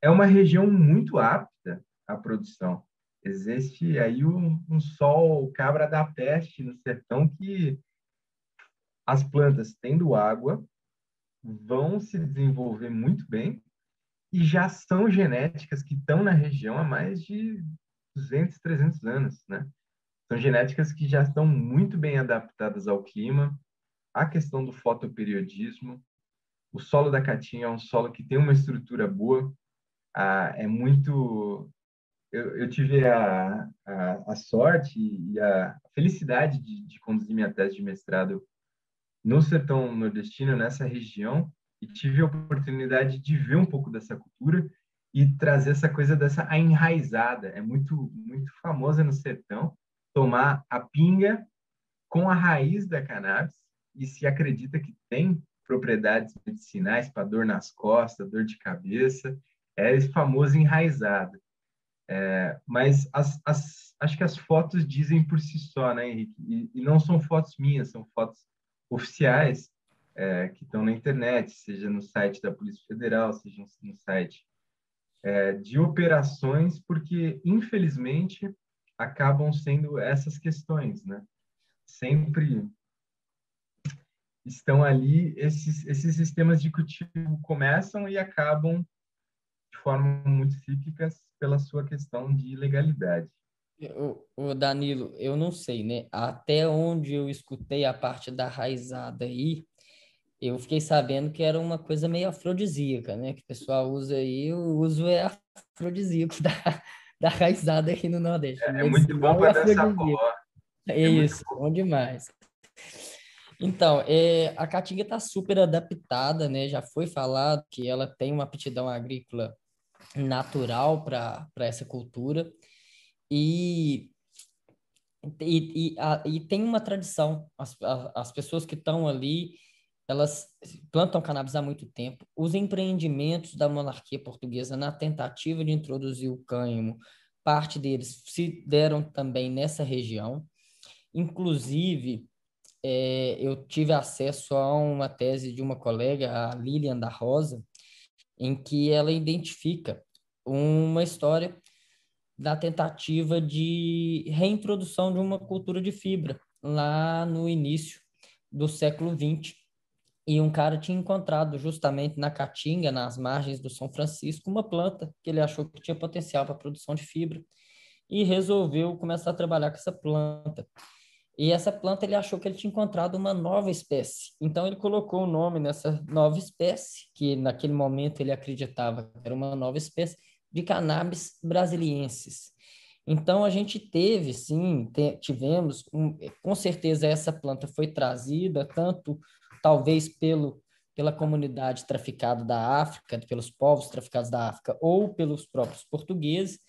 é uma região muito apta a produção. Existe aí um, um sol cabra da peste no sertão que as plantas, tendo água, vão se desenvolver muito bem e já são genéticas que estão na região há mais de 200, 300 anos, né? São genéticas que já estão muito bem adaptadas ao clima, a questão do fotoperiodismo. O solo da Caatinga é um solo que tem uma estrutura boa, ah, é muito eu, eu tive a, a, a, sorte e a felicidade de, de, conduzir minha tese de mestrado no sertão nordestino, nessa região, e tive a oportunidade de ver um pouco dessa cultura e trazer essa coisa dessa enraizada. É muito, muito famosa no sertão tomar a pinga com a raiz da cannabis e se acredita que tem propriedades medicinais para dor nas costas, dor de cabeça, é esse famoso enraizado. É, mas as, as, acho que as fotos dizem por si só, né, Henrique? E, e não são fotos minhas, são fotos oficiais é, que estão na internet, seja no site da Polícia Federal, seja no site é, de operações, porque, infelizmente, acabam sendo essas questões, né? Sempre estão ali, esses, esses sistemas de cultivo começam e acabam de forma muito cíclicas pela sua questão de legalidade. O, Danilo, eu não sei, né? Até onde eu escutei a parte da raizada aí, eu fiquei sabendo que era uma coisa meio afrodisíaca, né? Que o pessoal usa aí, o uso é afrodisíaco da, da raizada aqui no Nordeste. É, é muito bom para é dançar forró. É, é isso, bom. bom demais. Então, é, a Caatinga está super adaptada, né? Já foi falado que ela tem uma aptidão agrícola natural para essa cultura e, e, e, a, e tem uma tradição. As, as pessoas que estão ali, elas plantam cannabis há muito tempo. Os empreendimentos da monarquia portuguesa na tentativa de introduzir o cânhamo, parte deles se deram também nessa região. Inclusive, é, eu tive acesso a uma tese de uma colega, a Lilian da Rosa, em que ela identifica uma história da tentativa de reintrodução de uma cultura de fibra lá no início do século XX. E um cara tinha encontrado justamente na Caatinga, nas margens do São Francisco, uma planta que ele achou que tinha potencial para produção de fibra e resolveu começar a trabalhar com essa planta. E essa planta ele achou que ele tinha encontrado uma nova espécie. Então ele colocou o nome nessa nova espécie, que naquele momento ele acreditava que era uma nova espécie, de cannabis brasiliensis. Então a gente teve, sim, te, tivemos, um, com certeza essa planta foi trazida tanto talvez pelo pela comunidade traficada da África, pelos povos traficados da África ou pelos próprios portugueses,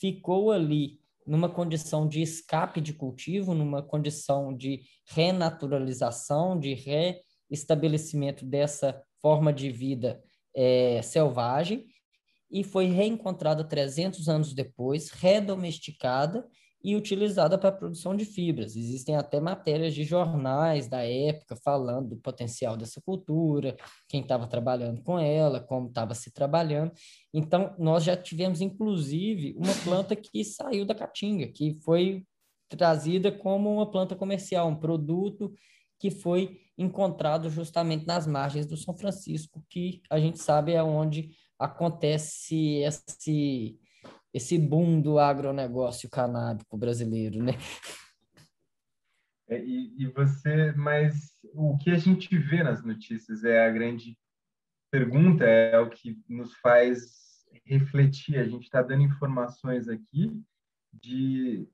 ficou ali numa condição de escape de cultivo, numa condição de renaturalização, de reestabelecimento dessa forma de vida é, selvagem, e foi reencontrada 300 anos depois, redomesticada e utilizada para a produção de fibras. Existem até matérias de jornais da época falando do potencial dessa cultura, quem estava trabalhando com ela, como estava se trabalhando. Então, nós já tivemos, inclusive, uma planta que saiu da caatinga, que foi trazida como uma planta comercial, um produto que foi encontrado justamente nas margens do São Francisco, que a gente sabe é onde acontece esse esse boom do agronegócio canábico brasileiro, né? É, e, e você, mas o que a gente vê nas notícias é a grande pergunta, é o que nos faz refletir. A gente está dando informações aqui de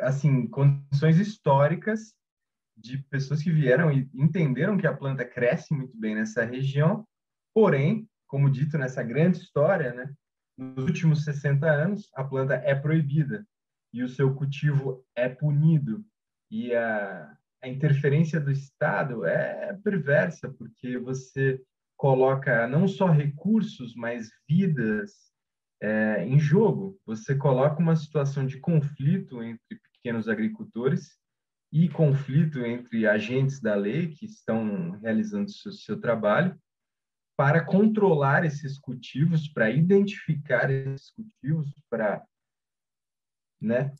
assim condições históricas de pessoas que vieram e entenderam que a planta cresce muito bem nessa região, porém, como dito nessa grande história, né, nos últimos 60 anos, a planta é proibida e o seu cultivo é punido. E a, a interferência do Estado é perversa, porque você coloca não só recursos, mas vidas é, em jogo. Você coloca uma situação de conflito entre pequenos agricultores e conflito entre agentes da lei que estão realizando seu, seu trabalho para controlar esses cultivos, para identificar esses cultivos, para né,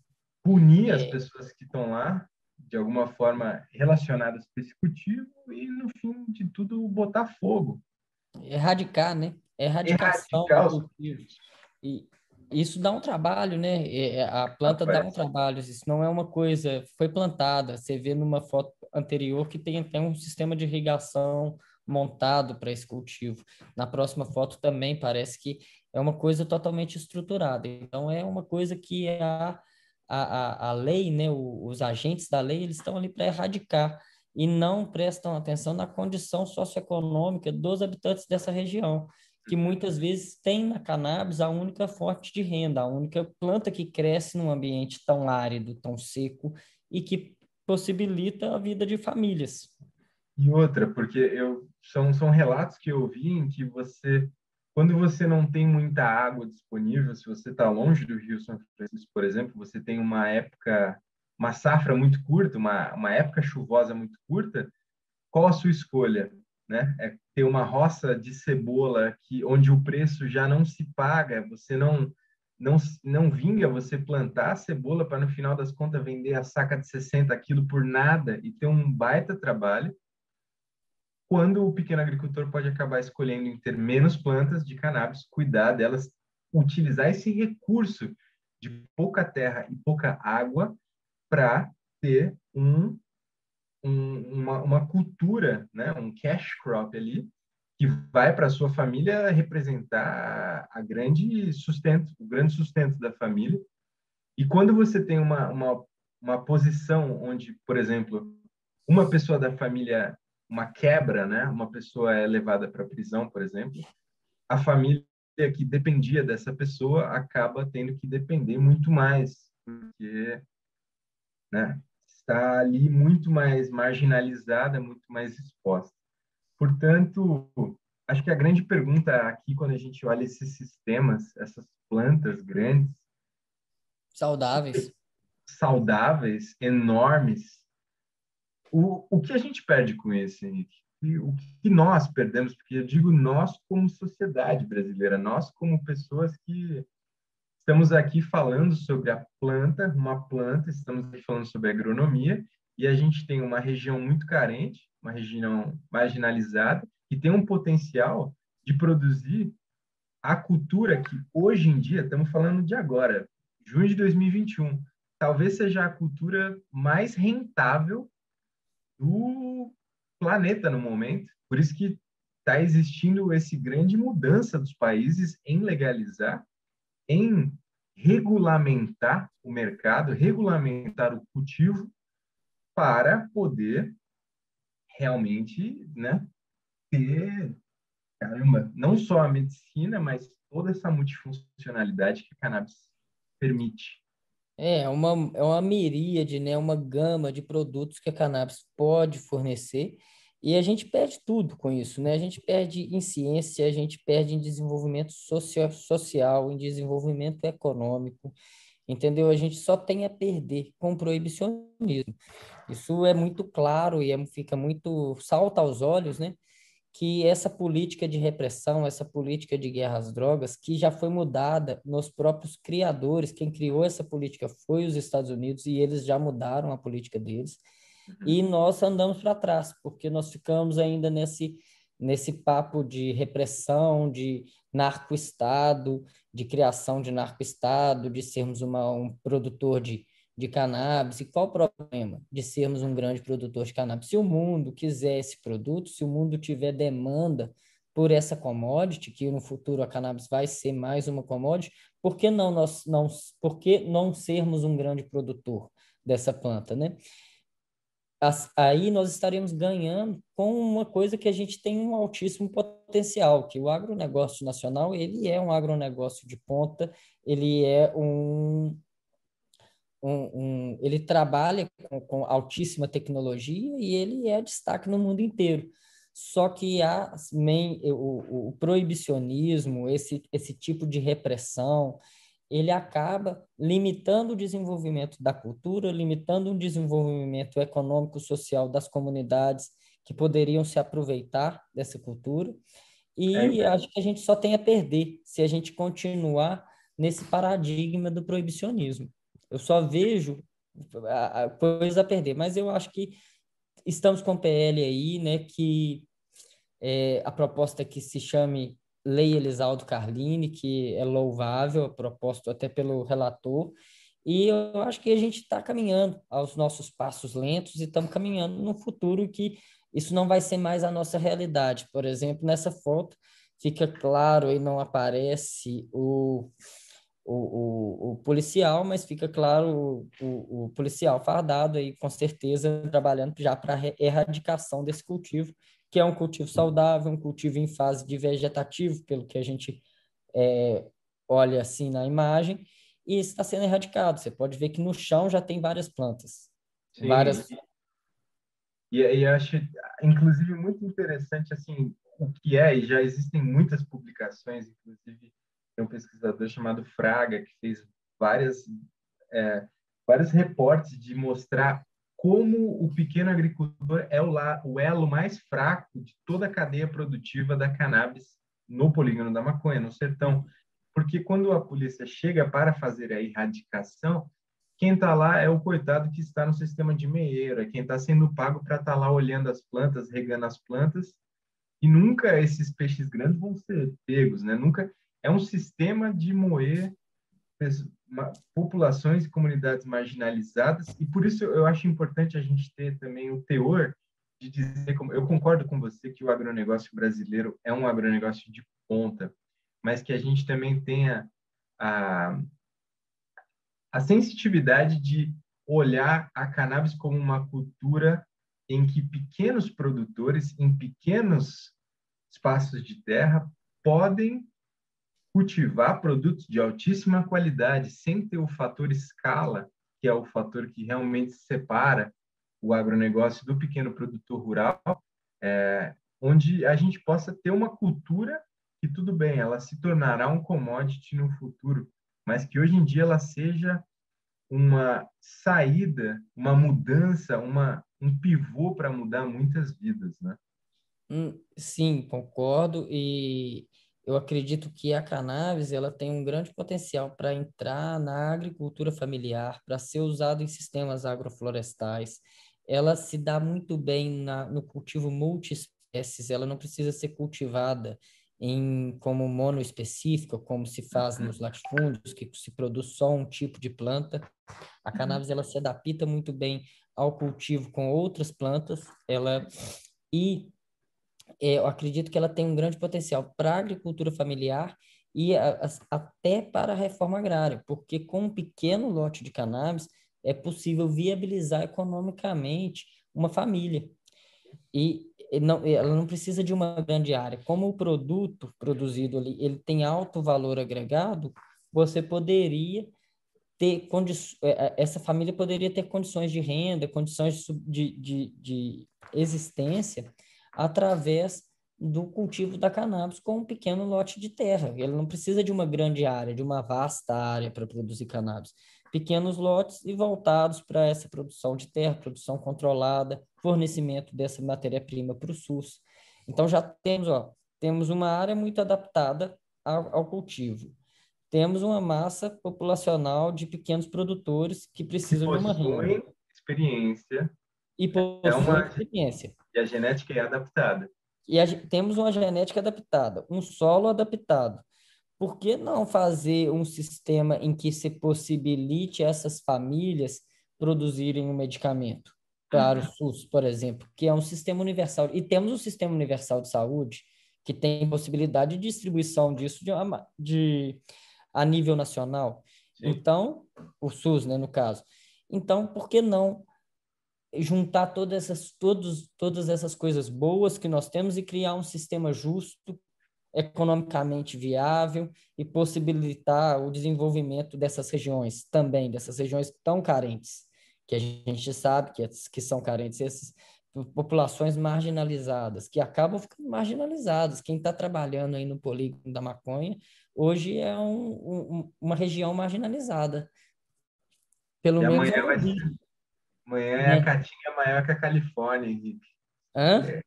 punir as é. pessoas que estão lá, de alguma forma relacionadas com esse cultivo, e no fim de tudo botar fogo. Erradicar, né? Erradicação Erradicar os cultivos. E isso dá um trabalho, né? É, a planta dá um trabalho, isso não é uma coisa, foi plantada, você vê numa foto anterior que tem até um sistema de irrigação montado para esse cultivo. Na próxima foto também parece que é uma coisa totalmente estruturada. Então, é uma coisa que a, a, a lei, né, os agentes da lei, eles estão ali para erradicar e não prestam atenção na condição socioeconômica dos habitantes dessa região, que muitas vezes tem na cannabis a única fonte de renda, a única planta que cresce num ambiente tão árido, tão seco e que possibilita a vida de famílias. E outra, porque eu são, são relatos que eu vi em que você, quando você não tem muita água disponível, se você está longe do Rio São Francisco, por exemplo, você tem uma época, uma safra muito curta, uma, uma época chuvosa muito curta, qual a sua escolha? Né? É ter uma roça de cebola que onde o preço já não se paga, você não não não vinga você plantar a cebola para no final das contas vender a saca de 60 quilos por nada e ter um baita trabalho, quando o pequeno agricultor pode acabar escolhendo em ter menos plantas de cannabis, cuidar delas, utilizar esse recurso de pouca terra e pouca água para ter um, um, uma, uma cultura, né, um cash crop ali, que vai para sua família representar a grande sustento, o grande sustento da família. E quando você tem uma, uma, uma posição onde, por exemplo, uma pessoa da família uma quebra, né? Uma pessoa é levada para a prisão, por exemplo, a família que dependia dessa pessoa acaba tendo que depender muito mais, porque né, está ali muito mais marginalizada, muito mais exposta. Portanto, acho que a grande pergunta aqui, quando a gente olha esses sistemas, essas plantas grandes, saudáveis, saudáveis, enormes, o, o que a gente perde com isso, Henrique? E o que nós perdemos, porque eu digo nós como sociedade brasileira, nós como pessoas que estamos aqui falando sobre a planta, uma planta, estamos aqui falando sobre agronomia, e a gente tem uma região muito carente, uma região marginalizada, que tem um potencial de produzir a cultura que hoje em dia, estamos falando de agora, junho de 2021, talvez seja a cultura mais rentável do planeta no momento. Por isso que está existindo esse grande mudança dos países em legalizar, em regulamentar o mercado, regulamentar o cultivo para poder realmente, né, ter, caramba, não só a medicina, mas toda essa multifuncionalidade que a cannabis permite. É uma, é uma miríade, né? uma gama de produtos que a cannabis pode fornecer e a gente perde tudo com isso, né? A gente perde em ciência, a gente perde em desenvolvimento socio social, em desenvolvimento econômico. entendeu? A gente só tem a perder com o proibicionismo. Isso é muito claro e é, fica muito salta aos olhos, né? Que essa política de repressão, essa política de guerra às drogas, que já foi mudada nos próprios criadores, quem criou essa política foi os Estados Unidos e eles já mudaram a política deles. Uhum. E nós andamos para trás, porque nós ficamos ainda nesse nesse papo de repressão, de narco-estado, de criação de narco-estado, de sermos uma, um produtor de, de cannabis. E qual o problema de sermos um grande produtor de cannabis? Se o mundo quiser esse produto, se o mundo tiver demanda por essa commodity, que no futuro a cannabis vai ser mais uma commodity, por que não nós não, por que não sermos um grande produtor dessa planta, né? aí nós estaremos ganhando com uma coisa que a gente tem um altíssimo potencial, que o agronegócio nacional, ele é um agronegócio de ponta, ele é um, um, um ele trabalha com, com, altíssima tecnologia e ele é destaque no mundo inteiro. Só que a, o, o proibicionismo, esse, esse tipo de repressão, ele acaba limitando o desenvolvimento da cultura, limitando o desenvolvimento econômico social das comunidades que poderiam se aproveitar dessa cultura. E é, acho que a gente só tem a perder se a gente continuar nesse paradigma do proibicionismo. Eu só vejo a, a coisa a perder, mas eu acho que estamos com o PL aí, né, que é, a proposta é que se chame Lei Elisaldo Carlini, que é louvável, proposto até pelo relator, e eu acho que a gente está caminhando aos nossos passos lentos e estamos caminhando no futuro que isso não vai ser mais a nossa realidade. Por exemplo, nessa foto fica claro e não aparece o, o, o, o policial, mas fica claro o, o, policial fardado aí, com certeza, trabalhando já para erradicação desse cultivo que é um cultivo saudável, um cultivo em fase de vegetativo, pelo que a gente é, olha assim na imagem, e está sendo erradicado. Você pode ver que no chão já tem várias plantas. Sim. Várias... E, e acho, inclusive, muito interessante assim o que é, e já existem muitas publicações, inclusive tem um pesquisador chamado Fraga, que fez várias, é, vários reportes de mostrar como o pequeno agricultor é o, la, o elo mais fraco de toda a cadeia produtiva da cannabis no polígono da maconha, no sertão. Porque quando a polícia chega para fazer a erradicação, quem está lá é o coitado que está no sistema de meieiro, é quem está sendo pago para estar tá lá olhando as plantas, regando as plantas, e nunca esses peixes grandes vão ser pegos, né? Nunca é um sistema de moer populações e comunidades marginalizadas e por isso eu acho importante a gente ter também o teor de dizer como eu concordo com você que o agronegócio brasileiro é um agronegócio de ponta, mas que a gente também tenha a a sensitividade de olhar a cannabis como uma cultura em que pequenos produtores em pequenos espaços de terra podem cultivar produtos de altíssima qualidade sem ter o fator escala, que é o fator que realmente separa o agronegócio do pequeno produtor rural, é, onde a gente possa ter uma cultura que, tudo bem, ela se tornará um commodity no futuro, mas que hoje em dia ela seja uma saída, uma mudança, uma, um pivô para mudar muitas vidas, né? Hum, sim, concordo. E eu acredito que a cannabis ela tem um grande potencial para entrar na agricultura familiar, para ser usado em sistemas agroflorestais. Ela se dá muito bem na, no cultivo multiespécies, ela não precisa ser cultivada em como monoespecífica, como se faz nos latifúndios, que se produz só um tipo de planta. A cannabis ela se adapta muito bem ao cultivo com outras plantas, ela e eu acredito que ela tem um grande potencial para a agricultura familiar e a, a, até para a reforma agrária, porque com um pequeno lote de cannabis é possível viabilizar economicamente uma família. E não, ela não precisa de uma grande área. Como o produto produzido ali ele tem alto valor agregado, você poderia ter condições, é, é, essa família poderia ter condições de renda, condições de, de, de existência através do cultivo da cannabis com um pequeno lote de terra. Ele não precisa de uma grande área, de uma vasta área para produzir cannabis. pequenos lotes e voltados para essa produção de terra, produção controlada, fornecimento dessa matéria-prima para o SUS. Então já temos, ó, temos uma área muito adaptada ao, ao cultivo. Temos uma massa populacional de pequenos produtores que precisam de uma renda. experiência. E é uma... experiência. E a genética é adaptada. E a, temos uma genética adaptada, um solo adaptado. Por que não fazer um sistema em que se possibilite essas famílias produzirem um medicamento? Para o uhum. SUS, por exemplo, que é um sistema universal. E temos um sistema universal de saúde que tem possibilidade de distribuição disso de, de a nível nacional. Sim. Então, o SUS, né, no caso. Então, por que não juntar todas essas, todos, todas essas coisas boas que nós temos e criar um sistema justo, economicamente viável e possibilitar o desenvolvimento dessas regiões também, dessas regiões tão carentes, que a gente sabe que, que são carentes, essas populações marginalizadas, que acabam ficando marginalizadas. Quem está trabalhando aí no polígono da maconha, hoje é um, um, uma região marginalizada. Pelo e menos. Amanhã, vai ser... amanhã é. a né? Caatinga maior que a Califórnia, Henrique. Hã? É.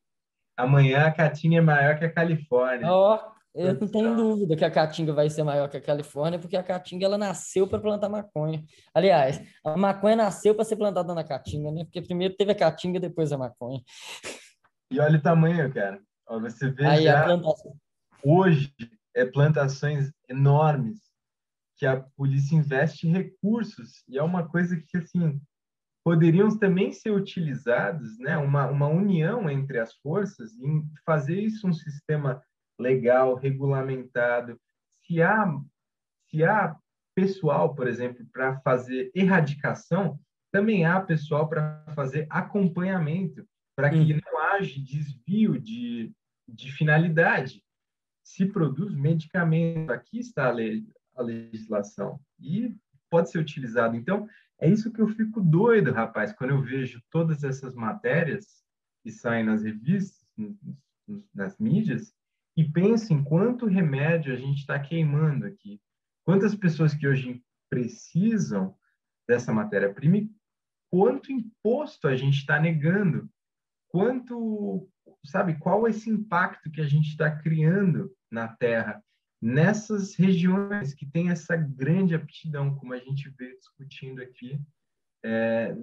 Amanhã a Caatinga é maior que a Califórnia. Ó, oh, eu não tenho dúvida que a Caatinga vai ser maior que a Califórnia, porque a Caatinga ela nasceu para plantar maconha. Aliás, a maconha nasceu para ser plantada na Caatinga, né? Porque primeiro teve a Caatinga, depois a maconha. E olha o tamanho, cara. Você vê Aí, já... plantação. Hoje, é plantações enormes que a polícia investe recursos e é uma coisa que assim poderiam também ser utilizados, né, uma, uma união entre as forças em fazer isso um sistema legal, regulamentado. Se há se há pessoal, por exemplo, para fazer erradicação, também há pessoal para fazer acompanhamento, para que hum. não haja desvio de, de finalidade se produz medicamento. Aqui está a, lei, a legislação e pode ser utilizado. Então, é isso que eu fico doido, rapaz, quando eu vejo todas essas matérias que saem nas revistas, nas mídias, e penso em quanto remédio a gente está queimando aqui. Quantas pessoas que hoje precisam dessa matéria-prima e quanto imposto a gente está negando. Quanto, sabe, qual é esse impacto que a gente está criando na Terra, nessas regiões que tem essa grande aptidão, como a gente vê discutindo aqui é,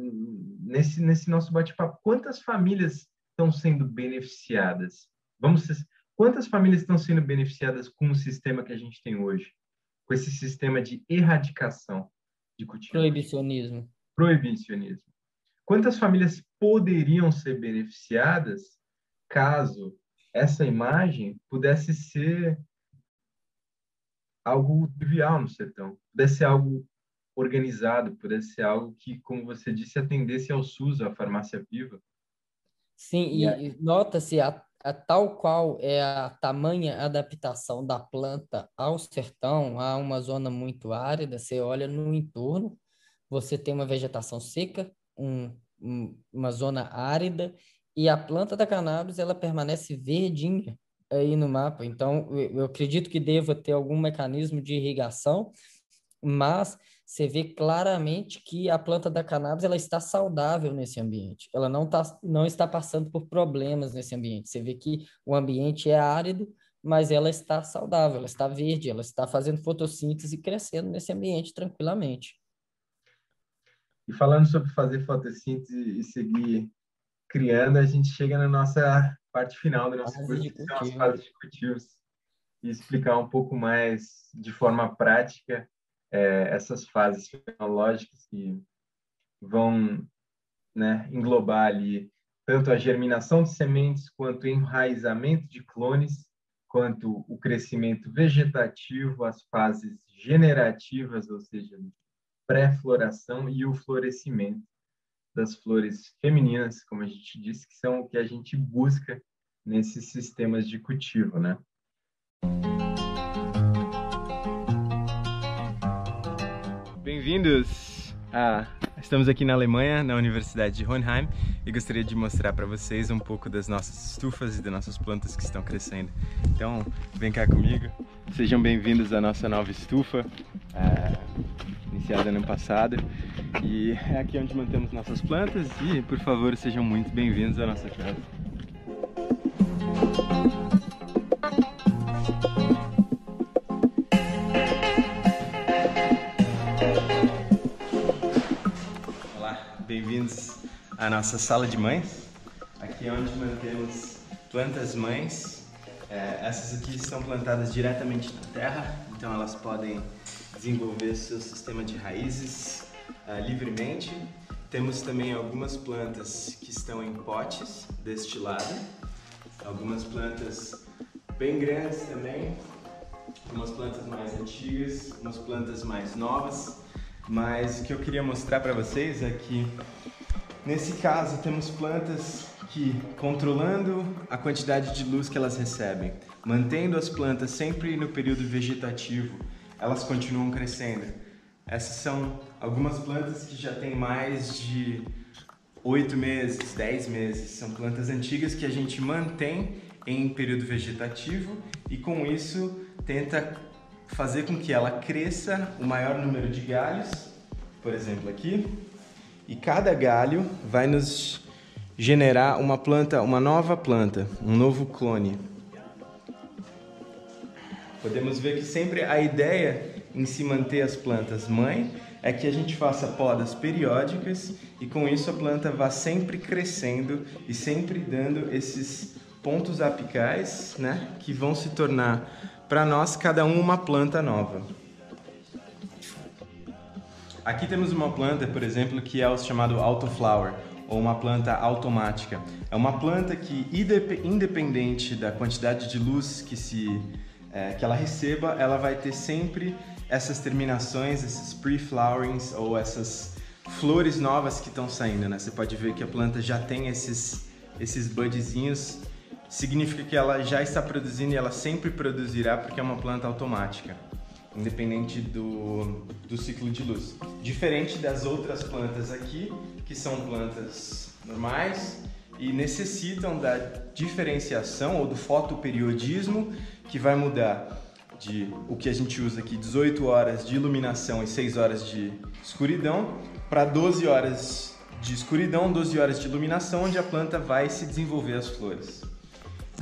nesse, nesse nosso bate-papo. Quantas famílias estão sendo beneficiadas? Vamos, quantas famílias estão sendo beneficiadas com o sistema que a gente tem hoje? Com esse sistema de erradicação de cultivo? Proibicionismo. Proibicionismo. Quantas famílias poderiam ser beneficiadas caso essa imagem pudesse ser algo trivial no sertão, pudesse ser algo organizado, pudesse ser algo que, como você disse, atendesse ao SUS, à farmácia viva. Sim, e, e nota-se a, a, tal qual é a tamanha adaptação da planta ao sertão, a uma zona muito árida, você olha no entorno, você tem uma vegetação seca, um, um, uma zona árida e a planta da cannabis ela permanece verdinha aí no mapa. Então, eu acredito que deva ter algum mecanismo de irrigação, mas você vê claramente que a planta da cannabis ela está saudável nesse ambiente. Ela não, tá, não está passando por problemas nesse ambiente. Você vê que o ambiente é árido, mas ela está saudável, ela está verde, ela está fazendo fotossíntese e crescendo nesse ambiente tranquilamente. E falando sobre fazer fotossíntese e seguir criando, a gente chega na nossa parte final do nosso curso, que são as fases de cultivos, e explicar um pouco mais de forma prática é, essas fases fenológicas que vão né, englobar ali tanto a germinação de sementes, quanto o enraizamento de clones, quanto o crescimento vegetativo, as fases generativas, ou seja, pré-floração e o florescimento das flores femininas, como a gente disse, que são o que a gente busca nesses sistemas de cultivo, né? Bem-vindos! Ah, estamos aqui na Alemanha, na Universidade de Hohenheim, e gostaria de mostrar para vocês um pouco das nossas estufas e das nossas plantas que estão crescendo. Então, vem cá comigo. Sejam bem-vindos à nossa nova estufa. Ah, iniciada ano passado e é aqui onde mantemos nossas plantas e, por favor, sejam muito bem-vindos à nossa casa. Olá, bem-vindos à nossa sala de mães. Aqui é onde mantemos plantas mães. É, essas aqui estão plantadas diretamente na terra, então elas podem desenvolver seu sistema de raízes uh, livremente. Temos também algumas plantas que estão em potes deste lado, algumas plantas bem grandes também, algumas plantas mais antigas, umas plantas mais novas. Mas o que eu queria mostrar para vocês é que nesse caso temos plantas que controlando a quantidade de luz que elas recebem, mantendo as plantas sempre no período vegetativo, elas continuam crescendo. Essas são algumas plantas que já têm mais de oito meses, dez meses. São plantas antigas que a gente mantém em período vegetativo e com isso tenta fazer com que ela cresça o maior número de galhos, por exemplo aqui, e cada galho vai nos generar uma planta, uma nova planta, um novo clone. Podemos ver que sempre a ideia em se manter as plantas mãe é que a gente faça podas periódicas e com isso a planta vá sempre crescendo e sempre dando esses pontos apicais, né, que vão se tornar para nós cada um uma planta nova. Aqui temos uma planta, por exemplo, que é o chamado autoflower, ou uma planta automática. É uma planta que, independente da quantidade de luz que, se, é, que ela receba, ela vai ter sempre essas terminações, esses pre-flowerings ou essas flores novas que estão saindo. Né? Você pode ver que a planta já tem esses, esses budzinhos, significa que ela já está produzindo e ela sempre produzirá porque é uma planta automática independente do, do ciclo de luz. Diferente das outras plantas aqui, que são plantas normais e necessitam da diferenciação ou do fotoperiodismo, que vai mudar de o que a gente usa aqui, 18 horas de iluminação e 6 horas de escuridão, para 12 horas de escuridão, 12 horas de iluminação, onde a planta vai se desenvolver as flores.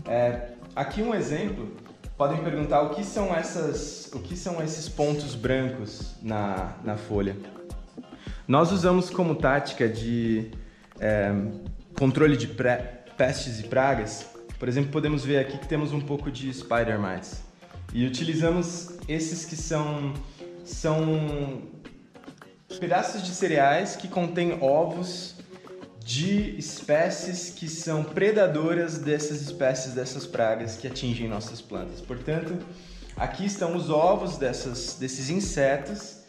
É, aqui um exemplo podem perguntar o que são essas, o que são esses pontos brancos na, na folha. Nós usamos como tática de é, controle de pestes e pragas. Por exemplo, podemos ver aqui que temos um pouco de spider mites e utilizamos esses que são são pedaços de cereais que contêm ovos de espécies que são predadoras dessas espécies, dessas pragas que atingem nossas plantas. Portanto, aqui estão os ovos dessas, desses insetos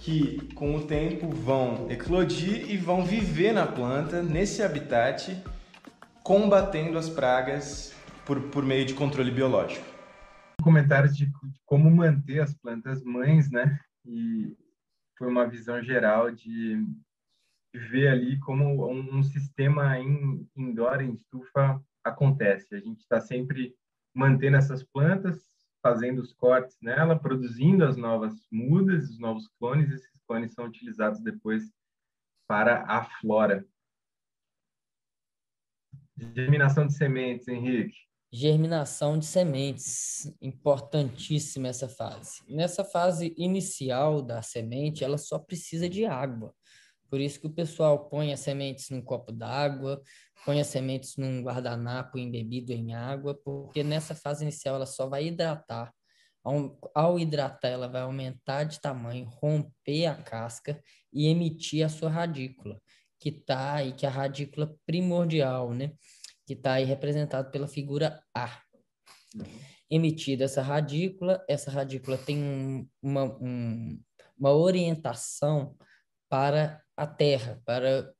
que com o tempo vão eclodir e vão viver na planta, nesse habitat, combatendo as pragas por, por meio de controle biológico. Comentários de, como manter as plantas mães, né? E foi uma visão geral de ver ali como um, sistema in, indoor, em estufa, acontece. A gente está sempre mantendo essas plantas, fazendo os cortes nela, produzindo as novas mudas, os novos clones, esses clones são utilizados depois para a flora. Germinação de sementes, Henrique. Germinação de sementes, importantíssima essa fase. Nessa fase inicial da semente, ela só precisa de água. Por isso que o pessoal põe as sementes num copo d'água, põe as sementes num guardanapo embebido em água, porque nessa fase inicial ela só vai hidratar. Ao, ao hidratar, ela vai aumentar de tamanho, romper a casca e emitir a sua radícula, que está aí, que é a radícula primordial, né? Que está aí representado pela figura A. Emitida essa radícula, essa radícula tem um, uma, um, uma orientação para a Terra, para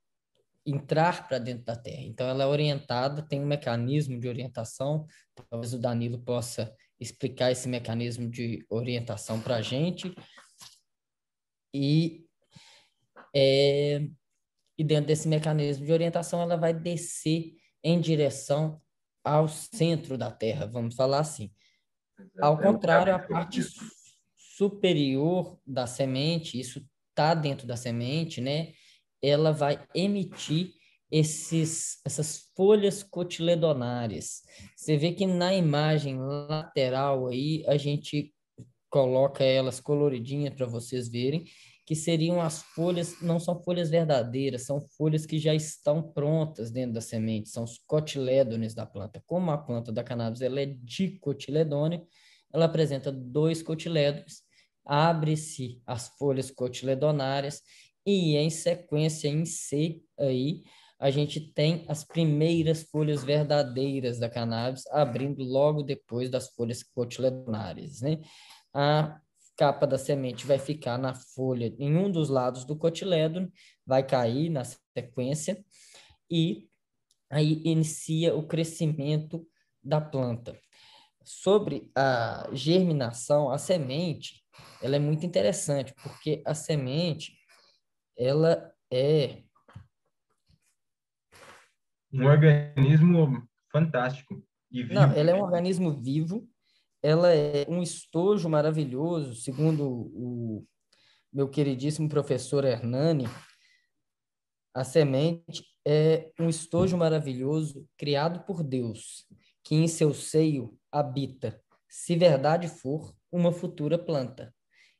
entrar para dentro da Terra. Então, ela é orientada, tem um mecanismo de orientação. Talvez o Danilo possa explicar esse mecanismo de orientação para a gente. E, é, e dentro desse mecanismo de orientação, ela vai descer em direção ao centro da Terra, vamos falar assim. Ao contrário, a parte superior da semente, isso está dentro da semente, né, ela vai emitir esses, essas folhas cotiledonárias. Você vê que na imagem lateral aí a gente coloca elas coloridinhas para vocês verem, que seriam as folhas, não são folhas verdadeiras, são folhas que já estão prontas dentro da semente, são os cotilédones da planta. Como a planta da cannabis ela é dicotiledônea, ela apresenta dois cotilédones, abre-se as folhas cotiledonárias e em sequência em C aí a gente tem as primeiras folhas verdadeiras da cannabis abrindo logo depois das folhas cotiledonárias, né? A capa da semente vai ficar na folha em um dos lados do cotilédone, vai cair na sequência e aí inicia o crescimento da planta. Sobre a germinação, a semente, ela é muito interessante, porque a semente, ela é um organismo fantástico. E vivo. Não, ela é um organismo vivo, ela é um estojo maravilhoso, segundo o meu queridíssimo professor Hernani, a semente é um estojo maravilhoso criado por Deus, que em seu seio habita, se verdade for, uma futura planta.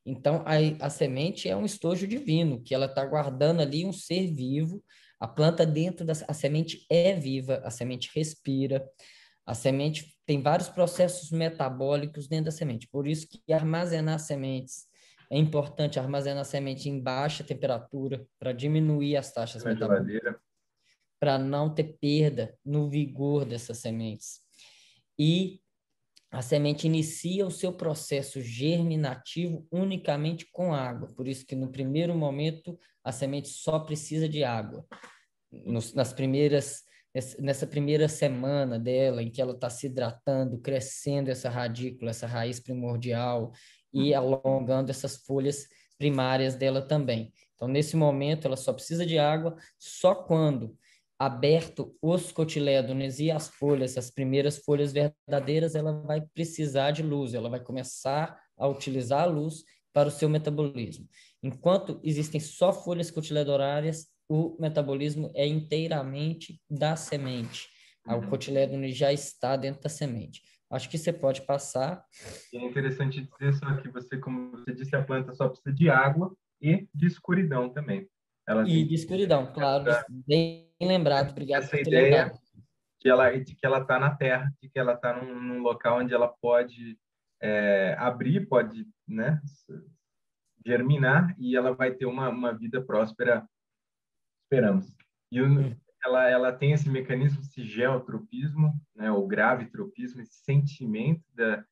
Então, a, a semente é um estojo divino, que ela está guardando ali um ser vivo. A planta dentro da a semente é viva, a semente respira, a semente tem vários processos metabólicos dentro da semente. Por isso que armazenar sementes é importante armazenar semente em baixa temperatura para diminuir as taxas Na metabólicas, para não ter perda no vigor dessas sementes. E a semente inicia o seu processo germinativo unicamente com água. Por isso que no primeiro momento a semente só precisa de água. Nos, nas primeiras nessa primeira semana dela, em que ela está se hidratando, crescendo essa radícula, essa raiz primordial e alongando essas folhas primárias dela também. Então, nesse momento, ela só precisa de água, só quando aberto os cotilédones e as folhas, as primeiras folhas verdadeiras, ela vai precisar de luz, ela vai começar a utilizar a luz para o seu metabolismo. Enquanto existem só folhas cotiledonárias, o metabolismo é inteiramente da semente. Uhum. O cotilédone já está dentro da semente. Acho que você pode passar. É interessante dizer só que você, como você disse, a planta só precisa de água e de escuridão também. Ela e de escuridão, claro. Bem lembrado, obrigado Essa por ter ideia lembrado. De, ela, de que ela está na terra, de que ela está num, num, local onde ela pode é, abrir, pode né, germinar e ela vai ter uma, uma vida próspera, esperamos. E o, hum. ela, ela tem esse mecanismo, esse geotropismo, né, o gravitropismo, esse sentimento da,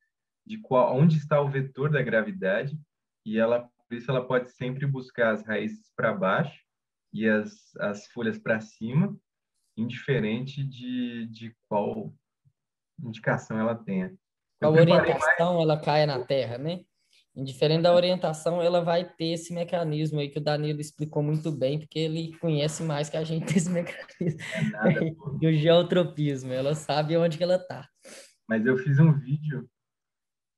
de qual, onde está o vetor da gravidade e ela por isso ela pode sempre buscar as raízes para baixo e as, as folhas para cima, indiferente de, de qual indicação ela tenha. a orientação mais... ela cai na terra, né? Indiferente da orientação, ela vai ter esse mecanismo aí que o Danilo explicou muito bem, porque ele conhece mais que a gente desse mecanismo. É nada, e o geotropismo, ela sabe onde que ela está. Mas eu fiz um vídeo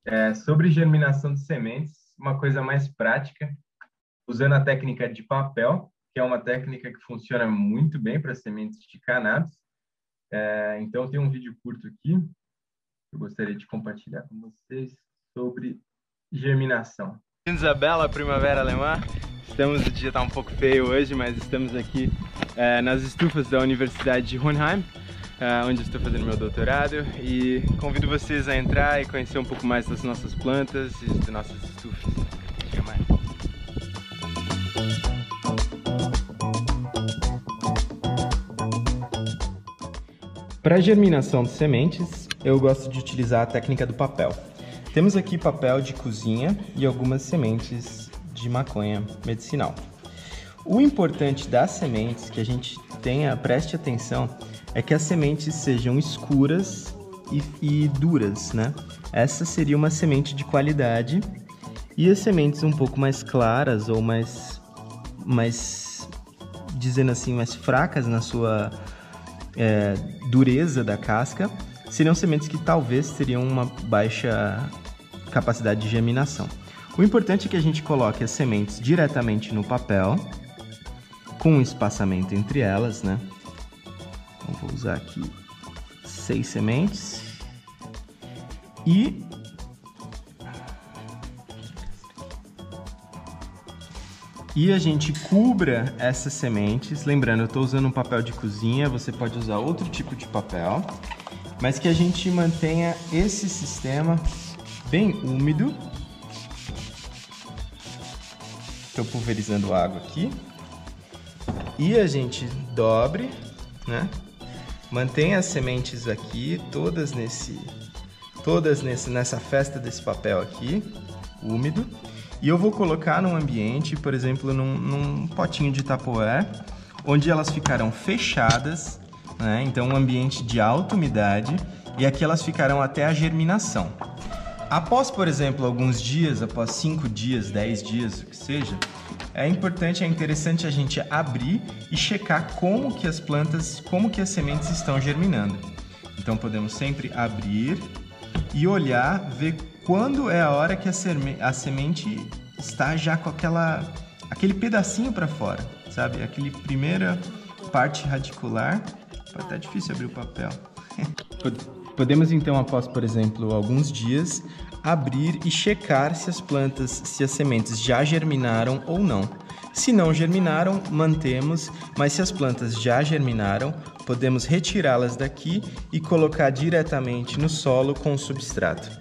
é, sobre germinação de sementes, uma coisa mais prática, usando a técnica de papel, que é uma técnica que funciona muito bem para sementes de cannabis. É, então, tem um vídeo curto aqui que eu gostaria de compartilhar com vocês sobre germinação. Bem-vindos à bela primavera alemã. Estamos, o dia está um pouco feio hoje, mas estamos aqui é, nas estufas da Universidade de Hohenheim, é, onde estou fazendo meu doutorado e convido vocês a entrar e conhecer um pouco mais das nossas plantas e das nossas estufas. Mais. Para a germinação de sementes, eu gosto de utilizar a técnica do papel. Temos aqui papel de cozinha e algumas sementes de maconha medicinal. O importante das sementes que a gente tenha, preste atenção, é que as sementes sejam escuras e, e duras, né? Essa seria uma semente de qualidade e as sementes um pouco mais claras ou mais, mais dizendo assim, mais fracas na sua é, dureza da casca, seriam sementes que talvez teriam uma baixa capacidade de germinação. O importante é que a gente coloque as sementes diretamente no papel, com um espaçamento entre elas, né? Então, vou usar aqui seis sementes. E e a gente cubra essas sementes. Lembrando, eu estou usando um papel de cozinha, você pode usar outro tipo de papel, mas que a gente mantenha esse sistema bem úmido. Estou pulverizando água aqui. E a gente dobre, né? Mantenha as sementes aqui, todas nesse, todas nesse, nessa festa desse papel aqui, úmido. E eu vou colocar num ambiente, por exemplo, num, num potinho de tapoé, onde elas ficarão fechadas, né? então um ambiente de alta umidade, e aqui elas ficarão até a germinação. Após, por exemplo, alguns dias, após 5 dias, 10 dias, o que seja, é importante, é interessante a gente abrir e checar como que as plantas, como que as sementes estão germinando. Então podemos sempre abrir e olhar, ver quando é a hora que a, semente está já com aquela aquele pedacinho para fora, sabe? Aquele primeira parte radicular. Tá até difícil abrir o papel. Podemos então, após, por exemplo, alguns dias, abrir e checar se as plantas, se as sementes já germinaram ou não. Se não germinaram, mantemos, mas se as plantas já germinaram, podemos retirá-las daqui e colocar diretamente no solo com o substrato.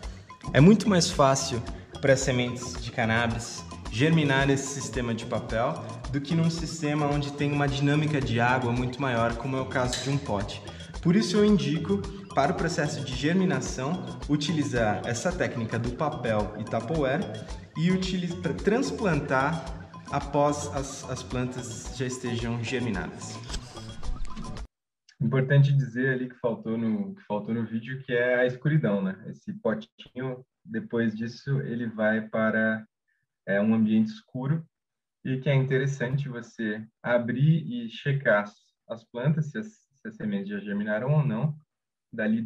É muito mais fácil para as sementes de cannabis germinar nesse sistema de papel do que num sistema onde tem uma dinâmica de água muito maior, como é o caso de um pote. Por isso eu indico para o processo de germinação utilizar essa técnica do papel e Tupperware e utilizar transplantar após as, as plantas já estejam germinadas. Importante dizer ali que faltou no que faltou no vídeo que é a escuridão, né? Esse potinho depois disso ele vai para é, um ambiente escuro e que é interessante você abrir e checar as plantas se as, se as sementes já germinaram ou não. Dali